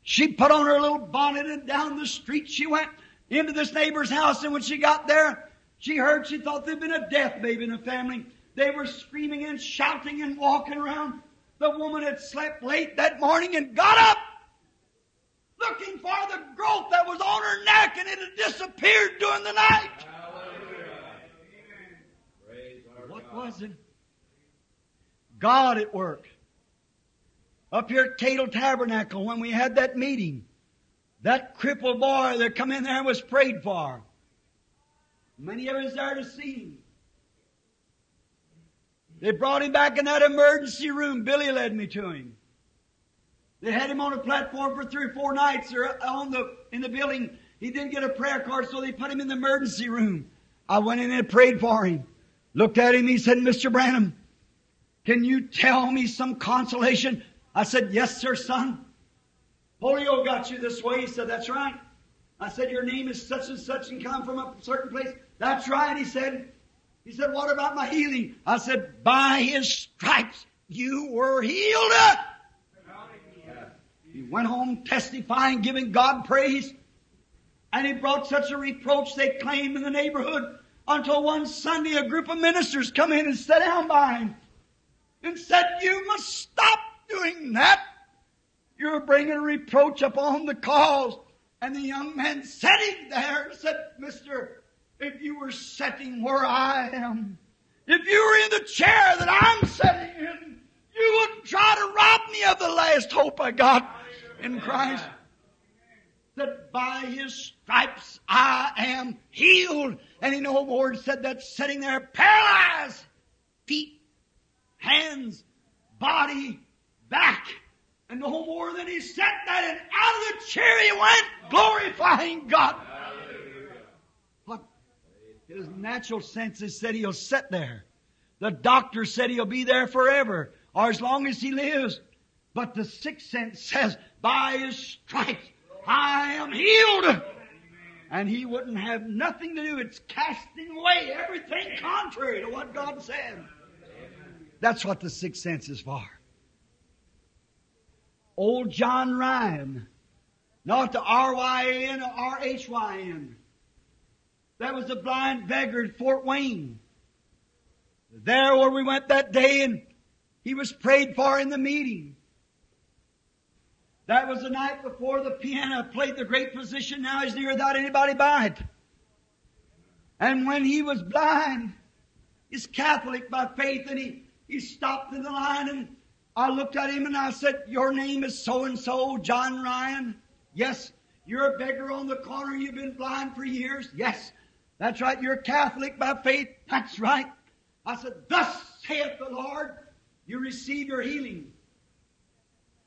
She put on her little bonnet and down the street she went into this neighbor's house and when she got there, she heard she thought there'd been a death baby in the family. They were screaming and shouting and walking around. The woman had slept late that morning and got up looking for the growth that was on her neck and it had disappeared during the night. Hallelujah. What God. was it? God at work. Up here at Cadle Tabernacle when we had that meeting, that crippled boy that come in there and was prayed for. Many of us there to see him. They brought him back in that emergency room. Billy led me to him. They had him on a platform for three or four nights or on the, in the building. He didn't get a prayer card, so they put him in the emergency room. I went in and prayed for him. Looked at him, he said, Mr. Branham, can you tell me some consolation? I said, yes, sir, son. Polio got you this way. He said, that's right. I said, your name is such and such and come from a certain place. That's right, he said. He said, what about my healing? I said, by his stripes you were healed. He went home testifying, giving God praise. And he brought such a reproach they claimed in the neighborhood until one Sunday a group of ministers come in and sat down by him and said, you must stop doing that. You're bringing reproach upon the cause. And the young man sitting there said, Mister, if you were sitting where I am, if you were in the chair that I'm sitting in, you wouldn't try to rob me of the last hope I got in Christ. That by His stripes I am healed. And he no more said that sitting there paralyzed, feet, hands, body, back. And no more than he sat that and out of the chair he went, glorifying God. What? His natural senses said he'll sit there. The doctor said he'll be there forever, or as long as he lives. But the sixth sense says, by his stripes, I am healed. And he wouldn't have nothing to do. It's casting away everything contrary to what God said. That's what the sixth sense is for. Old John Rhyn, not the R-Y-N or R-H-Y-N. That was a blind beggar at Fort Wayne. There where we went that day and he was prayed for in the meeting. That was the night before the piano played the Great Physician. Now he's near without anybody by it. And when he was blind, he's Catholic by faith and he, he stopped in the line and I looked at him and I said, your name is so and so, John Rhyn. Yes. You're a beggar on the corner. You've been blind for years. Yes. That's right. You're Catholic by faith. That's right. I said, thus saith the Lord, you receive your healing.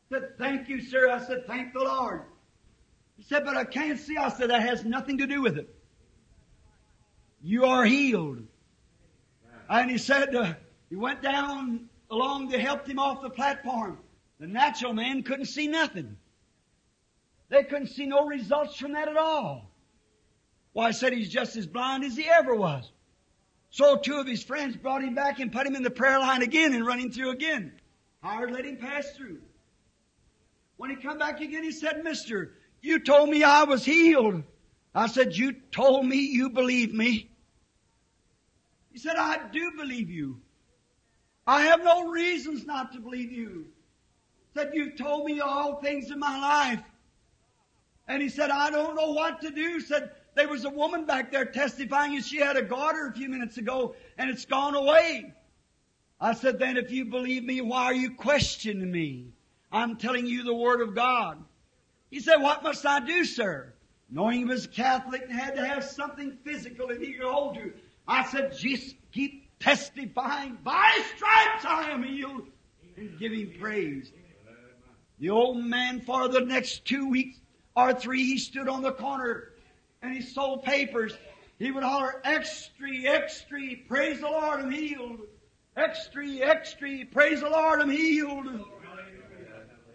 He said, thank you, sir. I said, thank the Lord. He said, but I can't see. I said, that has nothing to do with it. You are healed. And he said, uh, he went down along to help him off the platform. The natural man couldn't see nothing. They couldn't see no results from that at all. Why, I said he's just as blind as he ever was. So two of his friends brought him back and put him in the prayer line again and run him through again. Howard let him pass through. When he come back again, he said, Mister, you told me I was healed. I said, you told me you believe me. He said, I do believe you. I have no reasons not to believe you. Said, you've told me all things in my life. And he said, I don't know what to do. Said, there was a woman back there testifying and she had a goiter a few minutes ago and it's gone away. I said, then if you believe me, why are you questioning me? I'm telling you the Word of God. He said, what must I do, sir? Knowing he was a Catholic and had to have something physical that he could hold to. I said, just keep testifying, by stripes I am healed, and giving praise. The old man for the next two weeks or three, he stood on the corner and he sold papers. He would holler, extra, extra, praise the Lord, I'm healed. Extra, extra, praise the Lord, I'm healed.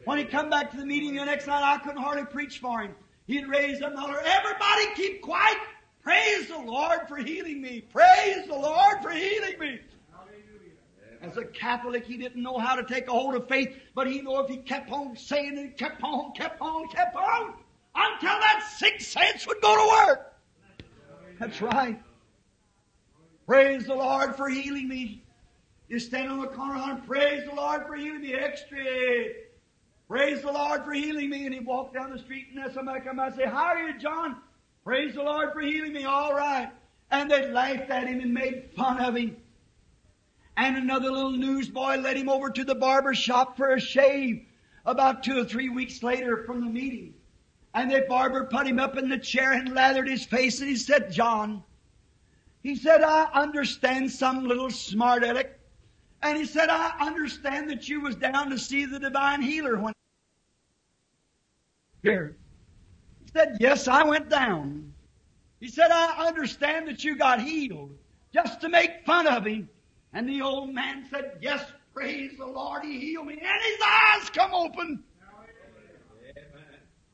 When he come back to the meeting the next night, I couldn't hardly preach for him. He'd raise up and holler, everybody keep quiet. Praise the Lord for healing me. Praise the Lord for healing me. As a Catholic, he didn't know how to take a hold of faith, but he knew if he kept on saying it, kept on, kept on, kept on, until that sixth sense would go to work. That's right. Praise the Lord for healing me. You stand on the corner and praise the Lord for healing me. Extra. Praise the Lord for healing me. And he walked down the street and then somebody come by and say, How are you, John? Praise the Lord for healing me. All right. And they laughed at him and made fun of him. And another little newsboy led him over to the barber shop for a shave about two or three weeks later from the meeting. And the barber put him up in the chair and lathered his face and he said, John, he said, I understand some little smart aleck. And he said, I understand that you was down to see the divine healer when here. Said, yes, I went down. He said, I understand that you got healed just to make fun of him. And the old man said, yes, praise the Lord, he healed me. And his eyes come open.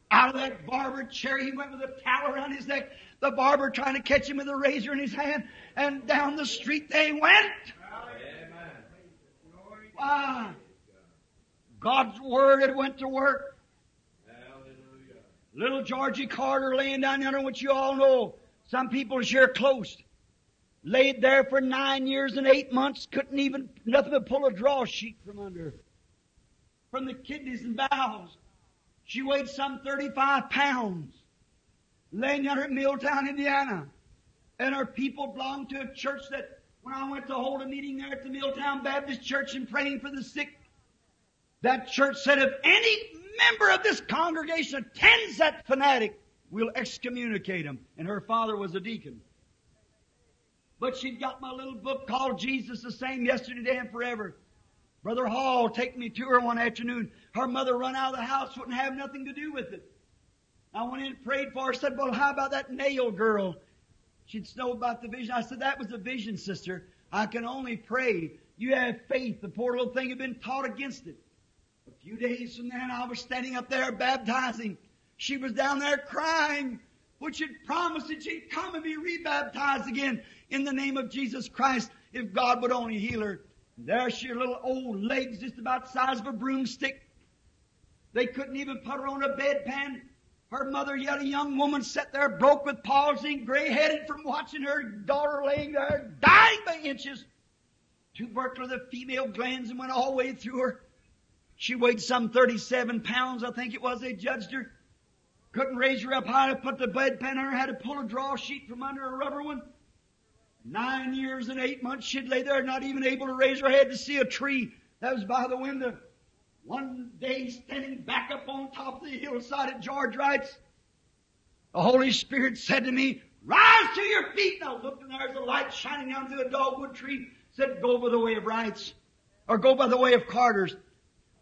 Out of that barber chair, he went with a towel around his neck. The barber trying to catch him with a razor in his hand. And down the street they went. Wow. God's Word had went to work. Little Georgie Carter laying down yonder, which you all know. Some people is here close. Laid there for nine years and eight months, couldn't even, nothing but pull a draw sheet from under. From the kidneys and bowels. She weighed some 35 pounds. Laying yonder at Milltown, Indiana. And her people belonged to a church that, when I went to hold a meeting there at the Milltown Baptist Church and praying for the sick, that church said if any member of this congregation attends that fanatic, we'll excommunicate him. And her father was a deacon. But she'd got my little book called Jesus the Same Yesterday, Today, and Forever. Brother Hall take me to her one afternoon. Her mother run out of the house, wouldn't have nothing to do with it. I went in and prayed for her, said, well, how about that nail girl? She'd know about the vision. I said, that was a vision, sister. I can only pray. You have faith. The poor little thing had been taught against it. Few days from then, I was standing up there baptizing. She was down there crying, which had promised that she'd come and be rebaptized again in the name of Jesus Christ if God would only heal her. There she, her little old legs just about the size of a broomstick. They couldn't even put her on a bedpan. Her mother, yet a young woman, sat there broke with palsy, gray-headed from watching her daughter laying there, dying by inches. Tubercular, the female glands, and went all the way through her. She weighed some 37 pounds, I think it was, they judged her. Couldn't raise her up high to put the bedpan on her, had to pull a draw sheet from under a rubber one. Nine years and eight months she'd lay there, not even able to raise her head to see a tree that was by the window. One day, standing back up on top of the hillside at George Wright's, the Holy Spirit said to me, Rise to your feet! And I looked and there's a light shining down through a dogwood tree. Said, Go by the way of Wright's. Or go by the way of Carter's.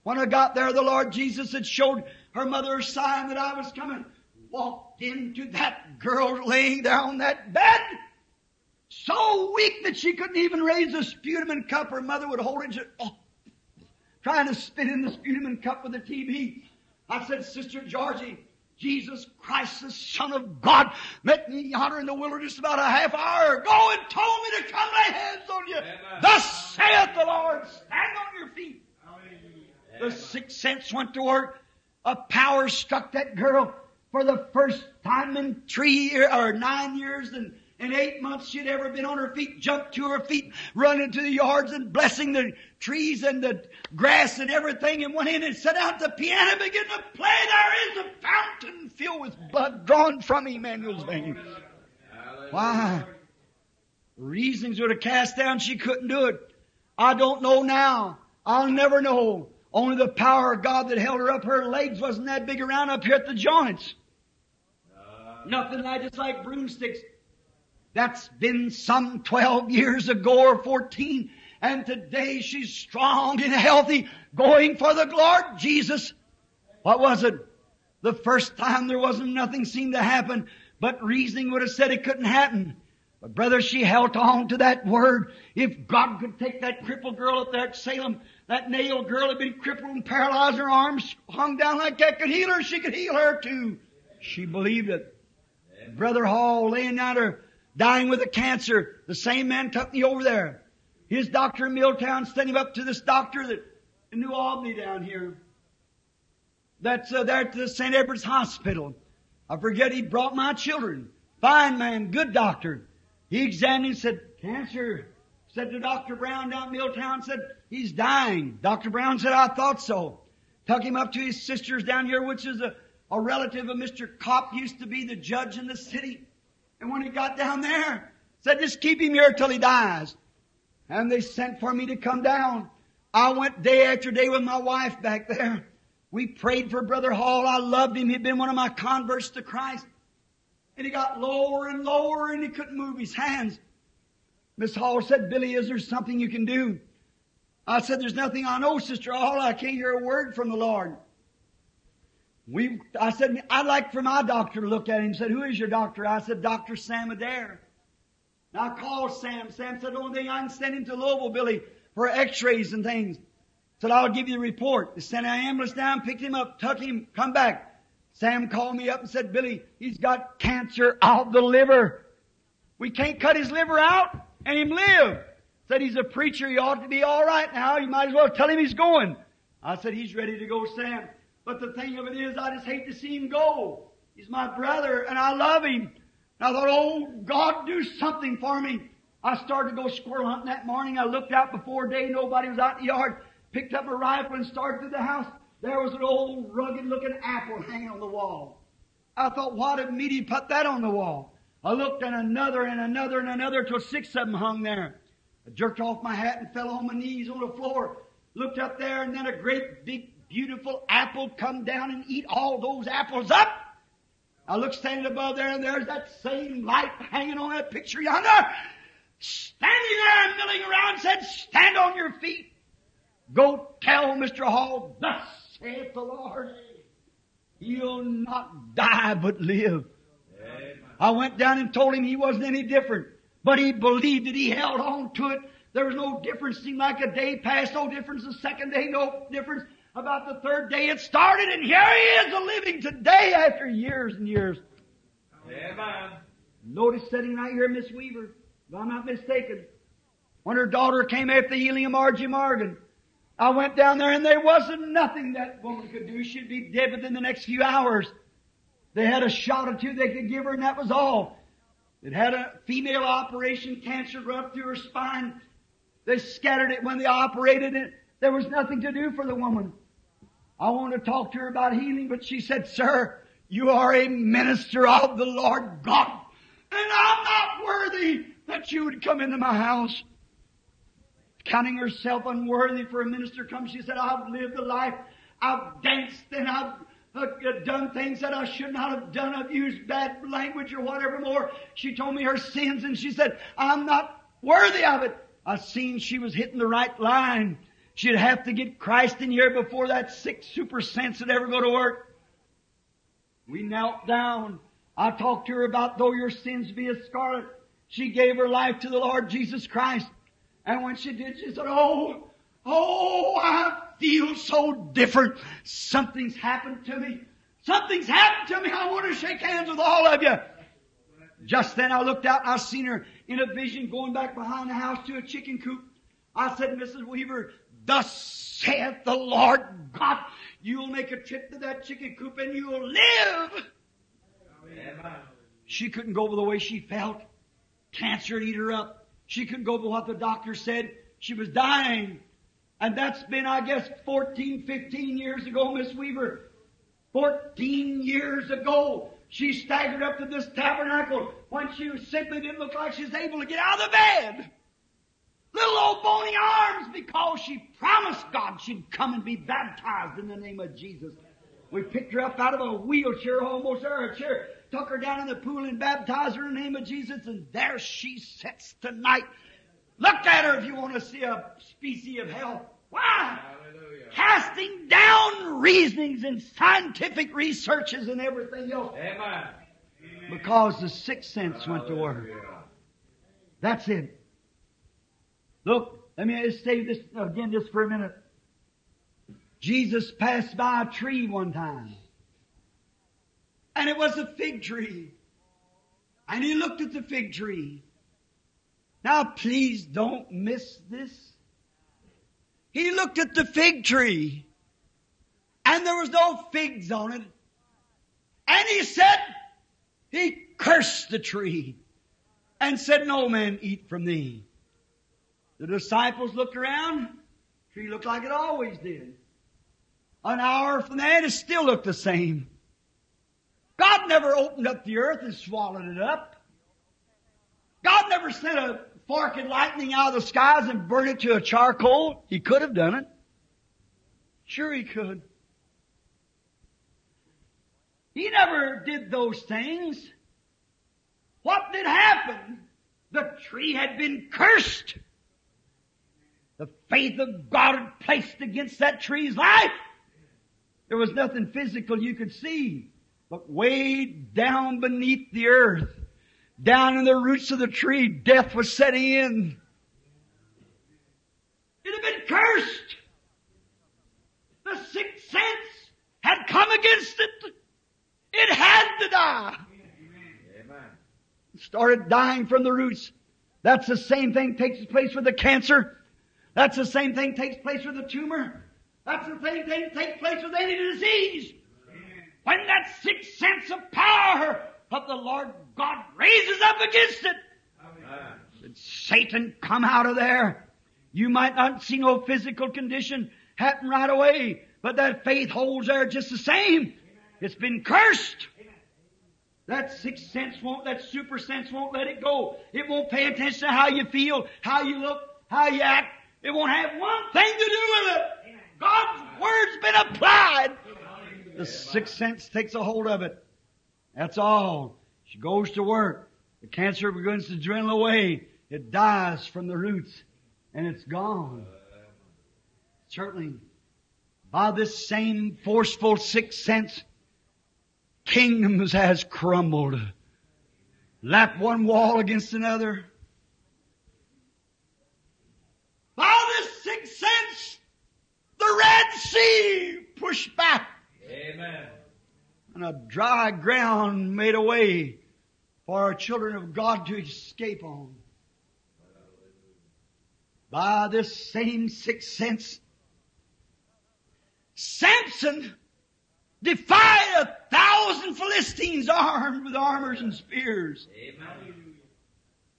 When I got there, the Lord Jesus had showed her mother a sign that I was coming. Walked into that girl laying there on that bed so weak that she couldn't even raise the sputum and cup. Her mother would hold it, oh, trying to spit in the sputum and cup with the TB. I said, Sister Georgie, Jesus Christ, the Son of God, met me yonder in the wilderness about a half hour ago and told me to come lay hands on you. Amen. Thus saith the Lord, stand on your feet. The sixth sense went to work. A power struck that girl for the first time in three years or nine years and in eight months she'd ever been on her feet, jumped to her feet, run into the yards and blessing the trees and the grass and everything and went in and sat out the piano and began to play. There is a fountain filled with blood drawn from Emmanuel's veins. Why? Reasons would have cast down she couldn't do it. I don't know now. I'll never know. Only the power of God that held her up. Her legs wasn't that big around up here at the joints. Nothing like just like broomsticks. That's been some 12 years ago or 14. And today she's strong and healthy, going for the Lord Jesus. What was it? The first time there wasn't nothing seemed to happen, but reasoning would have said it couldn't happen. But brother, she held on to that word. If God could take that crippled girl up there at Salem, that nail girl had been crippled and paralyzed, her arms hung down like that, could heal her, she could heal her too. She believed it. Brother Hall laying down her, dying with a cancer. The same man took me over there. His doctor in Milltown sent him up to this doctor that in New Albany down here. That's uh, there at the St. Edward's Hospital. I forget he brought my children. Fine man, good doctor. He examined and said, cancer. Said to Dr. Brown down in Milltown, said, he's dying. Dr. Brown said, I thought so. Took him up to his sisters down here, which is a, a relative of Mr. Kopp, used to be the judge in the city. And when he got down there, said, just keep him here till he dies. And they sent for me to come down. I went day after day with my wife back there. We prayed for Brother Hall. I loved him. He'd been one of my converts to Christ. And he got lower and lower and he couldn't move his hands. Miss Hall said, Billy, is there something you can do? I said, there's nothing I know, Sister Hall. I can't hear a word from the Lord. We, I said, I'd like for my doctor to look at him. He said, who is your doctor? I said, Dr. Sam Adair. And I called Sam. Sam said, the only thing I can send him to Louisville, Billy, for x-rays and things. Said, I'll give you the report. They sent an ambulance down, picked him up, took him, come back. Sam called me up and said, Billy, he's got cancer of the liver. We can't cut his liver out and him live. Said he's a preacher, he ought to be alright now. You might as well tell him he's going. I said, he's ready to go, Sam. But the thing of it is, I just hate to see him go. He's my brother and I love him. And I thought, oh God, do something for me. I started to go squirrel hunting that morning. I looked out before day. Nobody was out in the yard. Picked up a rifle and started to the house. There was an old rugged looking apple hanging on the wall. I thought, what if Meda put that on the wall? I looked and another and another and another till six of them hung there. I jerked off my hat and fell on my knees on the floor. Looked up there and then a great big beautiful apple come down and eat all those apples up. I looked standing above there and there's that same light hanging on that picture yonder. Standing there and milling around said, stand on your feet. Go tell Mr. Hall, thus saith the Lord. He'll not die but live. I went down and told him he wasn't any different. But he believed it. He held on to it. There was no difference. Seemed like a day passed. No difference. The second day, no difference. About the third day, it started, and here he is, a living today after years and years. Amen. Notice sitting right here, Miss Weaver, if I'm not mistaken. When her daughter came after the healing of Margie Morgan, I went down there and there wasn't nothing that woman could do. She'd be dead within the next few hours. They had a shot or two they could give her and that was all. It had a female operation, cancer up through her spine. They scattered it when they operated it. There was nothing to do for the woman. I wanted to talk to her about healing, but she said, sir, you are a minister of the Lord God, and I'm not worthy that you would come into my house. Counting herself unworthy for a minister come, she said, I've lived a life, I've danced and I've uh, done things that I should not have done. I've used bad language or whatever more. She told me her sins and she said, I'm not worthy of it. I seen she was hitting the right line. She'd have to get Christ in here before that sick super sense would ever go to work. We knelt down. I talked to her about though your sins be as scarlet. She gave her life to the Lord Jesus Christ. And when she did, she said, Oh, oh, I feel so different. Something's happened to me. Something's happened to me. I want to shake hands with all of you. Just then I looked out and I seen her in a vision going back behind the house to a chicken coop. I said, Mrs. Weaver, thus saith the Lord God, you'll make a trip to that chicken coop and you'll live. Amen. She couldn't go over the way she felt. Cancer eat her up. She couldn't go by what the doctor said. She was dying. And that's been, I guess, 14, 15 years ago, Miss Weaver. 14 years ago, she staggered up to this tabernacle when she simply didn't look like she was able to get out of the bed. Little old bony arms because she promised God she'd come and be baptized in the name of Jesus. We picked her up out of a wheelchair, almost there, a chair, took her down in the pool and baptized her in the name of Jesus, and there she sits tonight. Look at her if you want to see a species of hell. Why? Hallelujah. Casting down reasonings and scientific researches and everything else Amen. because the sixth sense went to work. That's it. Look, let me just say this again just for a minute. Jesus passed by a tree one time. And it was a fig tree. And he looked at the fig tree. Now please don't miss this. He looked at the fig tree. And there was no figs on it. And he said, he cursed the tree and said, no man eat from thee. The disciples looked around. Tree looked like it always did. An hour from that, it still looked the same. God never opened up the earth and swallowed it up. God never sent a fork and lightning out of the skies and burned it to a charcoal. He could have done it. Sure he could. He never did those things. What did happen? The tree had been cursed. The faith of God had placed against that tree's life. There was nothing physical you could see, but way down beneath the earth, down in the roots of the tree, death was setting in. It had been cursed. The sixth sense had come against it. It had to die. Amen. It started dying from the roots. That's the same thing takes place with the cancer. That's the same thing takes place with the tumor. That's the same thing takes place with any disease. When that sixth sense of power of the Lord God raises up against it, Amen. said, Satan, come out of there. You might not see no physical condition happen right away, but that faith holds there just the same. It's been cursed. That sixth sense won't, that super sense won't let it go. It won't pay attention to how you feel, how you look, how you act. It won't have one thing to do with it. God's word's been applied. The sixth sense takes a hold of it. That's all. She goes to work. The cancer begins to dwindle away. It dies from the roots and it's gone. Certainly, by this same forceful sixth sense, kingdoms has crumbled. Lap one wall against another. By this sixth sense, the Red Sea pushed back Amen. and a dry ground made a way for our children of God to escape on. By this same sixth sense, Samson defied a thousand Philistines armed with armors and spears. Amen.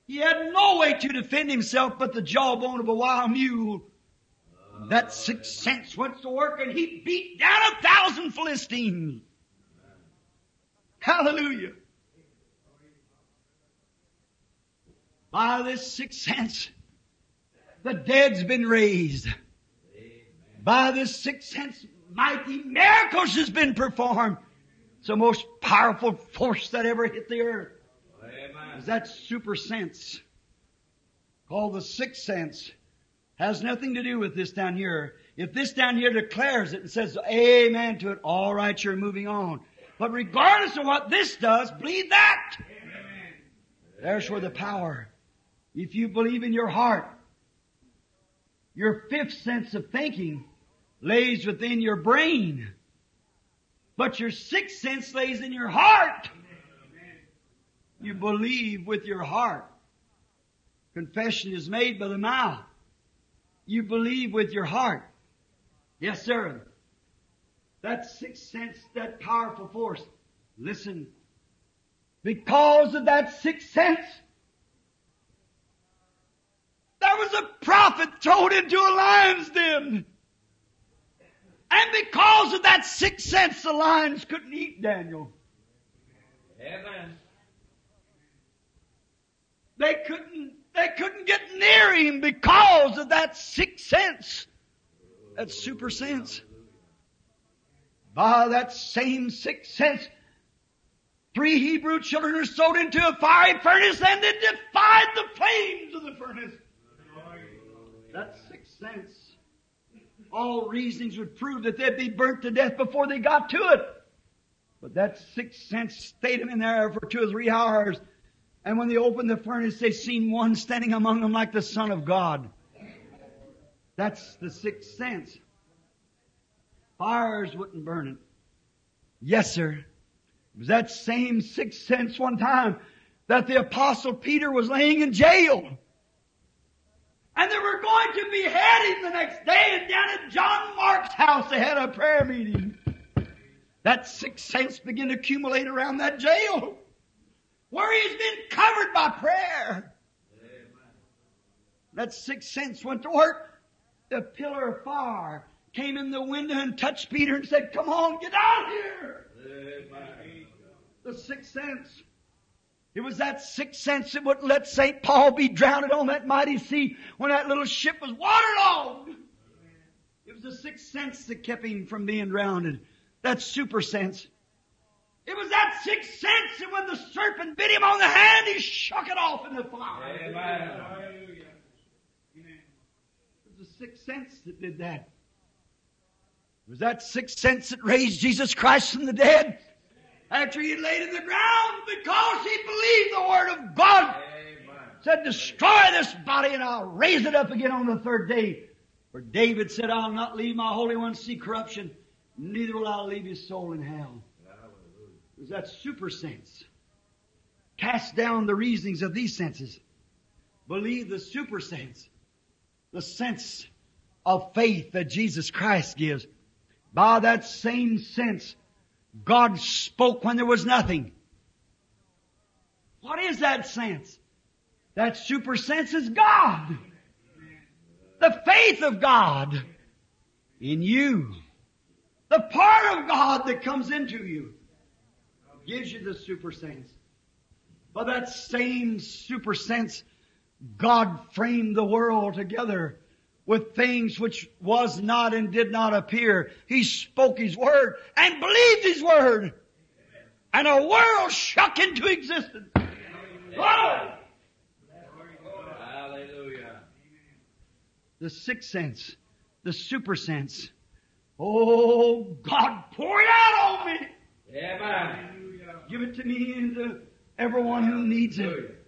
He had no way to defend himself but the jawbone of a wild mule. That sixth sense went to work and he beat down a thousand Philistines. Hallelujah. By this sixth sense, the dead's been raised. By this sixth sense, mighty miracles has been performed. It's the most powerful force that ever hit the earth Amen. is that super sense called the sixth sense has nothing to do with this down here. If this down here declares it and says amen to it, all right, you're moving on. But regardless of what this does, believe that. There's where the power. If you believe in your heart, your fifth sense of thinking lays within your brain. But your sixth sense lays in your heart. You believe with your heart. Confession is made by the mouth. You believe with your heart. Yes, sir. That sixth sense, that powerful force. Listen. Because of that sixth sense, there was a prophet thrown into a lion's den. And because of that sixth sense, the lions couldn't eat Daniel. Amen. They couldn't, they couldn't get near him because of that sixth sense. That super sense. By that same sixth sense, three Hebrew children are sold into a fiery furnace and they defied the flames of the furnace. That sixth sense. All reasonings would prove that they'd be burnt to death before they got to it. But that sixth sense stayed them in there for two or three hours. And when they opened the furnace, they seen one standing among them like the Son of God. That's the sixth sense. Fires wouldn't burn it. Yes, sir. It was that same sixth sense one time that the apostle Peter was laying in jail. And they were going to behead him the next day and down at John Mark's house they had a prayer meeting. That sixth sense began to accumulate around that jail where he's been covered by prayer. That sixth sense went to work. The pillar of fire came in the window and touched Peter and said, come on, get out here. Amen. The sixth sense. It was that sixth sense that wouldn't let St. Paul be drowned on that mighty sea when that little ship was waterlogged. It was the sixth sense that kept him from being drowned. That super sense. It was that sixth sense that when the serpent bit him on the hand, he shook it off in the fire. Amen. It was the sixth sense that did that. It was that sixth sense that raised Jesus Christ from the dead after he laid in the ground because he believed the word of God. Amen. Said, destroy this body and I'll raise it up again on the third day. For David said, I'll not leave my Holy One to see corruption, neither will I leave his soul in hell. Was that super sense. Cast down the reasonings of these senses. Believe the super sense. The sense of faith that Jesus Christ gives. By that same sense, God spoke when there was nothing. What is that sense? That super sense is God. The faith of God in you. The part of God that comes into you gives you the super sense. But that same super sense, God framed the world together with things which was not and did not appear. He spoke His word and believed His word. And a world shook into existence. Hallelujah. The sixth sense, the super sense. Oh, God, pour it out on me. Amen. Give it to me and to everyone who needs it.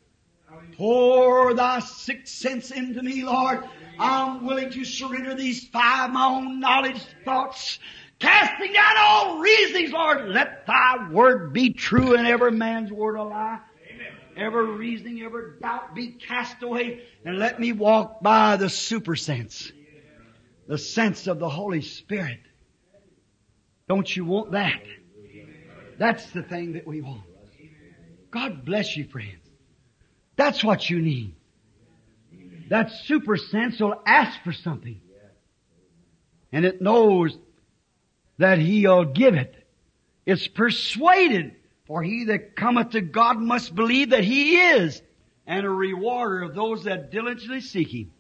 Pour thy sixth sense into me, Lord. I'm willing to surrender these five, my own knowledge, thoughts, casting down all reasonings, Lord. Let thy word be true and every man's word a lie. Every reasoning, every doubt be cast away and let me walk by the super sense. The sense of the Holy Spirit. Don't you want that? That's the thing that we want. God bless you, friends. That's what you need. That super sense will ask for something. And it knows that He'll give it. It's persuaded, for he that cometh to God must believe that He is, and a rewarder of those that diligently seek Him.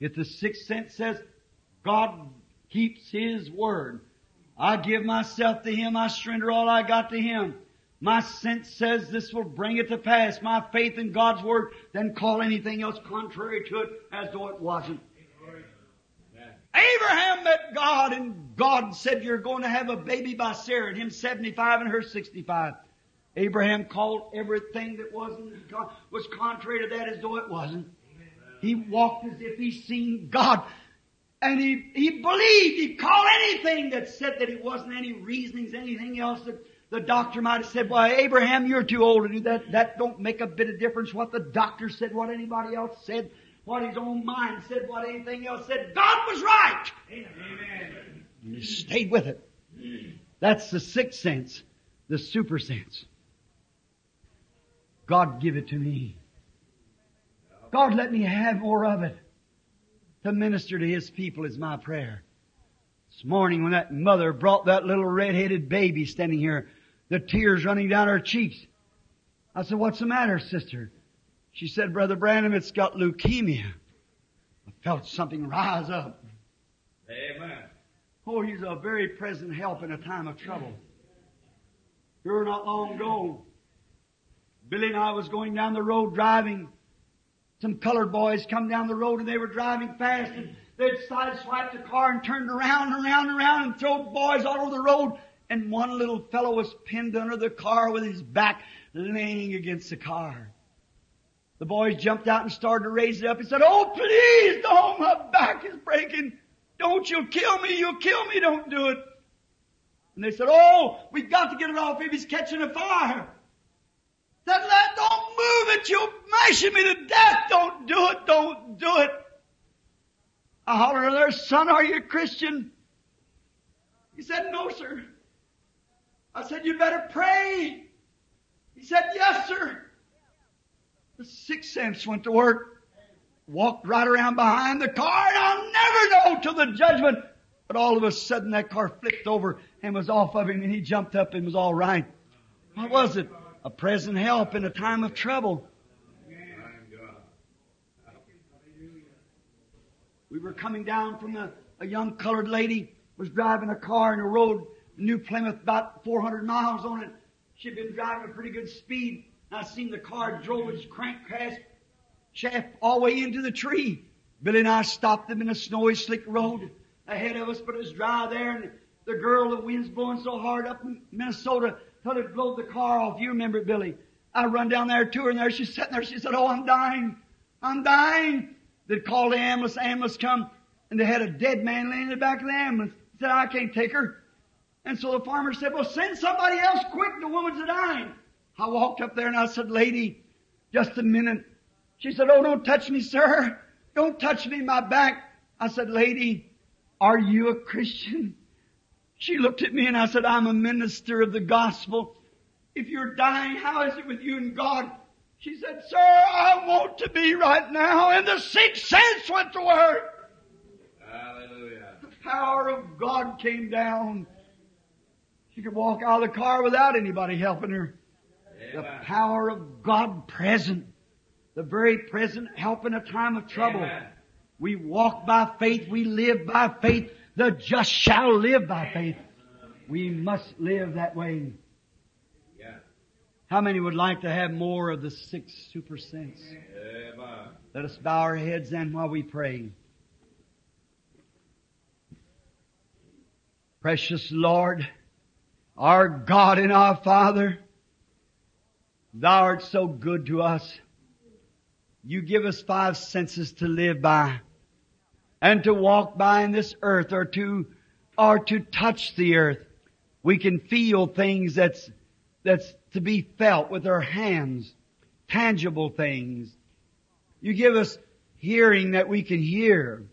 If the sixth sense says, God keeps His word, I give myself to Him, I surrender all I got to Him. My sense says this will bring it to pass. My faith in God's Word, then call anything else contrary to it as though it wasn't. Abraham met God and God said you're going to have a baby by Sarah and him 75 and her 65. Abraham called everything that wasn't, was contrary to that as though it wasn't. He walked as if he seen God. And he, he believed, he called anything that said that it wasn't any reasonings, anything else that the doctor might have said, well, Abraham, you're too old to do that. That don't make a bit of difference what the doctor said, what anybody else said, what his own mind said, what anything else said. God was right. Amen. And he stayed with it. That's the sixth sense, the super sense. God give it to me. God let me have more of it. To minister to His people is my prayer. This morning when that mother brought that little red-headed baby standing here, the tears running down her cheeks. I said, what's the matter, sister? She said, Brother Branham, it's got leukemia. I felt something rise up. Amen. Oh, he's a very present help in a time of trouble. Here not long ago, Billy and I was going down the road driving. Some colored boys come down the road and they were driving fast and they'd sideswiped the car and turned around and around and around and throw boys all over the road. And one little fellow was pinned under the car with his back laying against the car. The boys jumped out and started to raise it up. He said, Oh, please don't, my back is breaking. Don't you kill me, you'll kill me, don't do it. And they said, Oh, we've got to get it off if he's catching a fire. Said, let, don't move it, you're mashing me to death, don't do it, don't do it. I hollered at their son, are you a Christian? He said, no, sir. I said, you better pray. He said, yes, sir. The sixth sense went to work, walked right around behind the car, and I'll never know till the judgment. But all of a sudden that car flipped over and was off of him and he jumped up and was all right. What was it? A present help in a time of trouble. We were coming down from a, a young colored lady was driving a car in a road, New Plymouth, about 400 miles on it. She'd been driving a pretty good speed. I seen the car drove its crankcase shaft all the way into the tree. Billy and I stopped them in a snowy, slick road ahead of us, but it was dry there, and the girl, the wind's blowing so hard up in Minnesota till it blew the car off. You remember it, Billy. I run down there to her, and there she's sitting there. She said, Oh, I'm dying. I'm dying. They called the ambulance. The ambulance come, and they had a dead man laying in the back of the ambulance. He said, I can't take her. And so the farmer said, Well, send somebody else quick. The woman's dying. I walked up there and I said, Lady, just a minute. She said, Oh, don't touch me, sir. Don't touch me, my back. I said, Lady, are you a Christian? She looked at me and I said, I'm a minister of the gospel. If you're dying, how is it with you and God? She said, Sir, I want to be right now. And the sixth sense went to work. Hallelujah. The power of God came down. She could walk out of the car without anybody helping her. The power of God present. The very present help in a time of trouble. Amen. We walk by faith. We live by faith. The just shall live by faith. We must live that way. Yeah. How many would like to have more of the six super sense? Amen. Let us bow our heads then while we pray. Precious Lord, our God and our Father, Thou art so good to us. You give us five senses to live by and to walk by in this earth or to, or to touch the earth. We can feel things that's, that's to be felt with our hands, tangible things. You give us hearing that we can hear.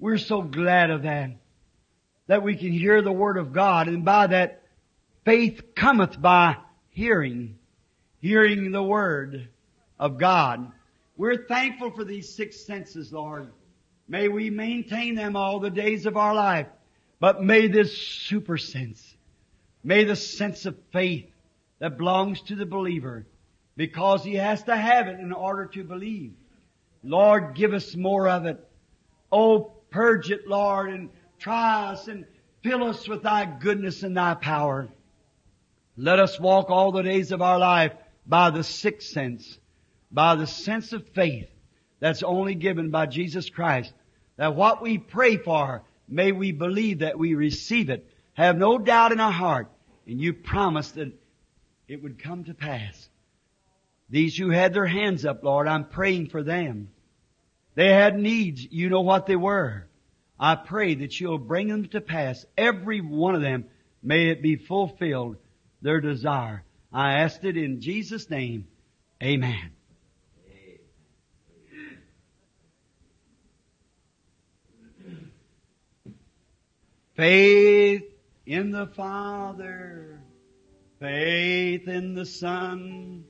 We're so glad of that. That we can hear the Word of God and by that faith cometh by hearing. Hearing the Word of God. We're thankful for these six senses, Lord. May we maintain them all the days of our life. But may this super sense, may the sense of faith that belongs to the believer, because he has to have it in order to believe. Lord, give us more of it. Oh, purge it, Lord, and try us and fill us with thy goodness and thy power. Let us walk all the days of our life by the sixth sense, by the sense of faith that's only given by Jesus Christ. That what we pray for, may we believe that we receive it. Have no doubt in our heart. And you promised that it would come to pass. These who had their hands up, Lord, I'm praying for them. They had needs. You know what they were. I pray that you'll bring them to pass. Every one of them, may it be fulfilled, their desire. I asked it in Jesus' name. Amen. Faith in the Father, faith in the Son,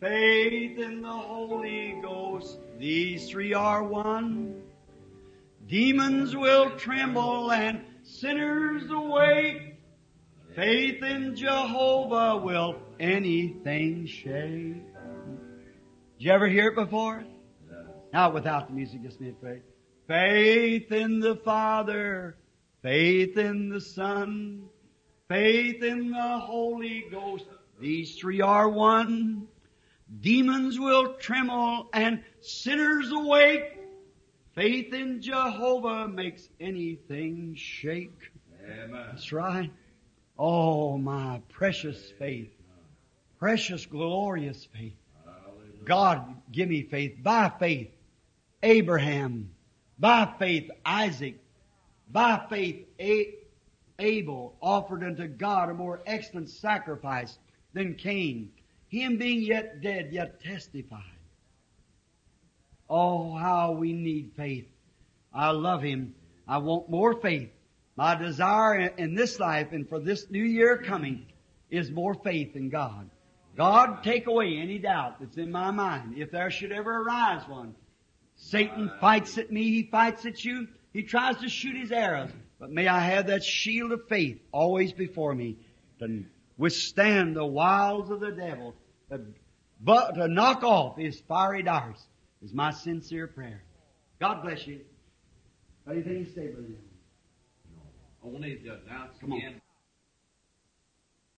faith in the Holy Ghost. These three are one. Demons will tremble and sinners awake. Faith in Jehovah will anything shake. Did you ever hear it before? Not without the music, just me pray. Faith in the Father, faith in the Son, faith in the Holy Ghost. These three are one. Demons will tremble and sinners awake. Faith in Jehovah makes anything shake. Amen. That's right. Oh, my precious faith. Precious, glorious faith. God, give me faith. By faith, Abraham. By faith, Isaac. By faith, Abel offered unto God a more excellent sacrifice than Cain. Him being yet dead, yet testified. Oh, how we need faith. I love Him. I want more faith. My desire in this life and for this new year coming is more faith in God. God, take away any doubt that's in my mind, if there should ever arise one. Satan fights at me, he fights at you, he tries to shoot his arrows. But may I have that shield of faith always before me to withstand the wiles of the devil, to, but to knock off his fiery darts is my sincere prayer. God bless you. Anything you say, Brother? Only to announce Come on. again.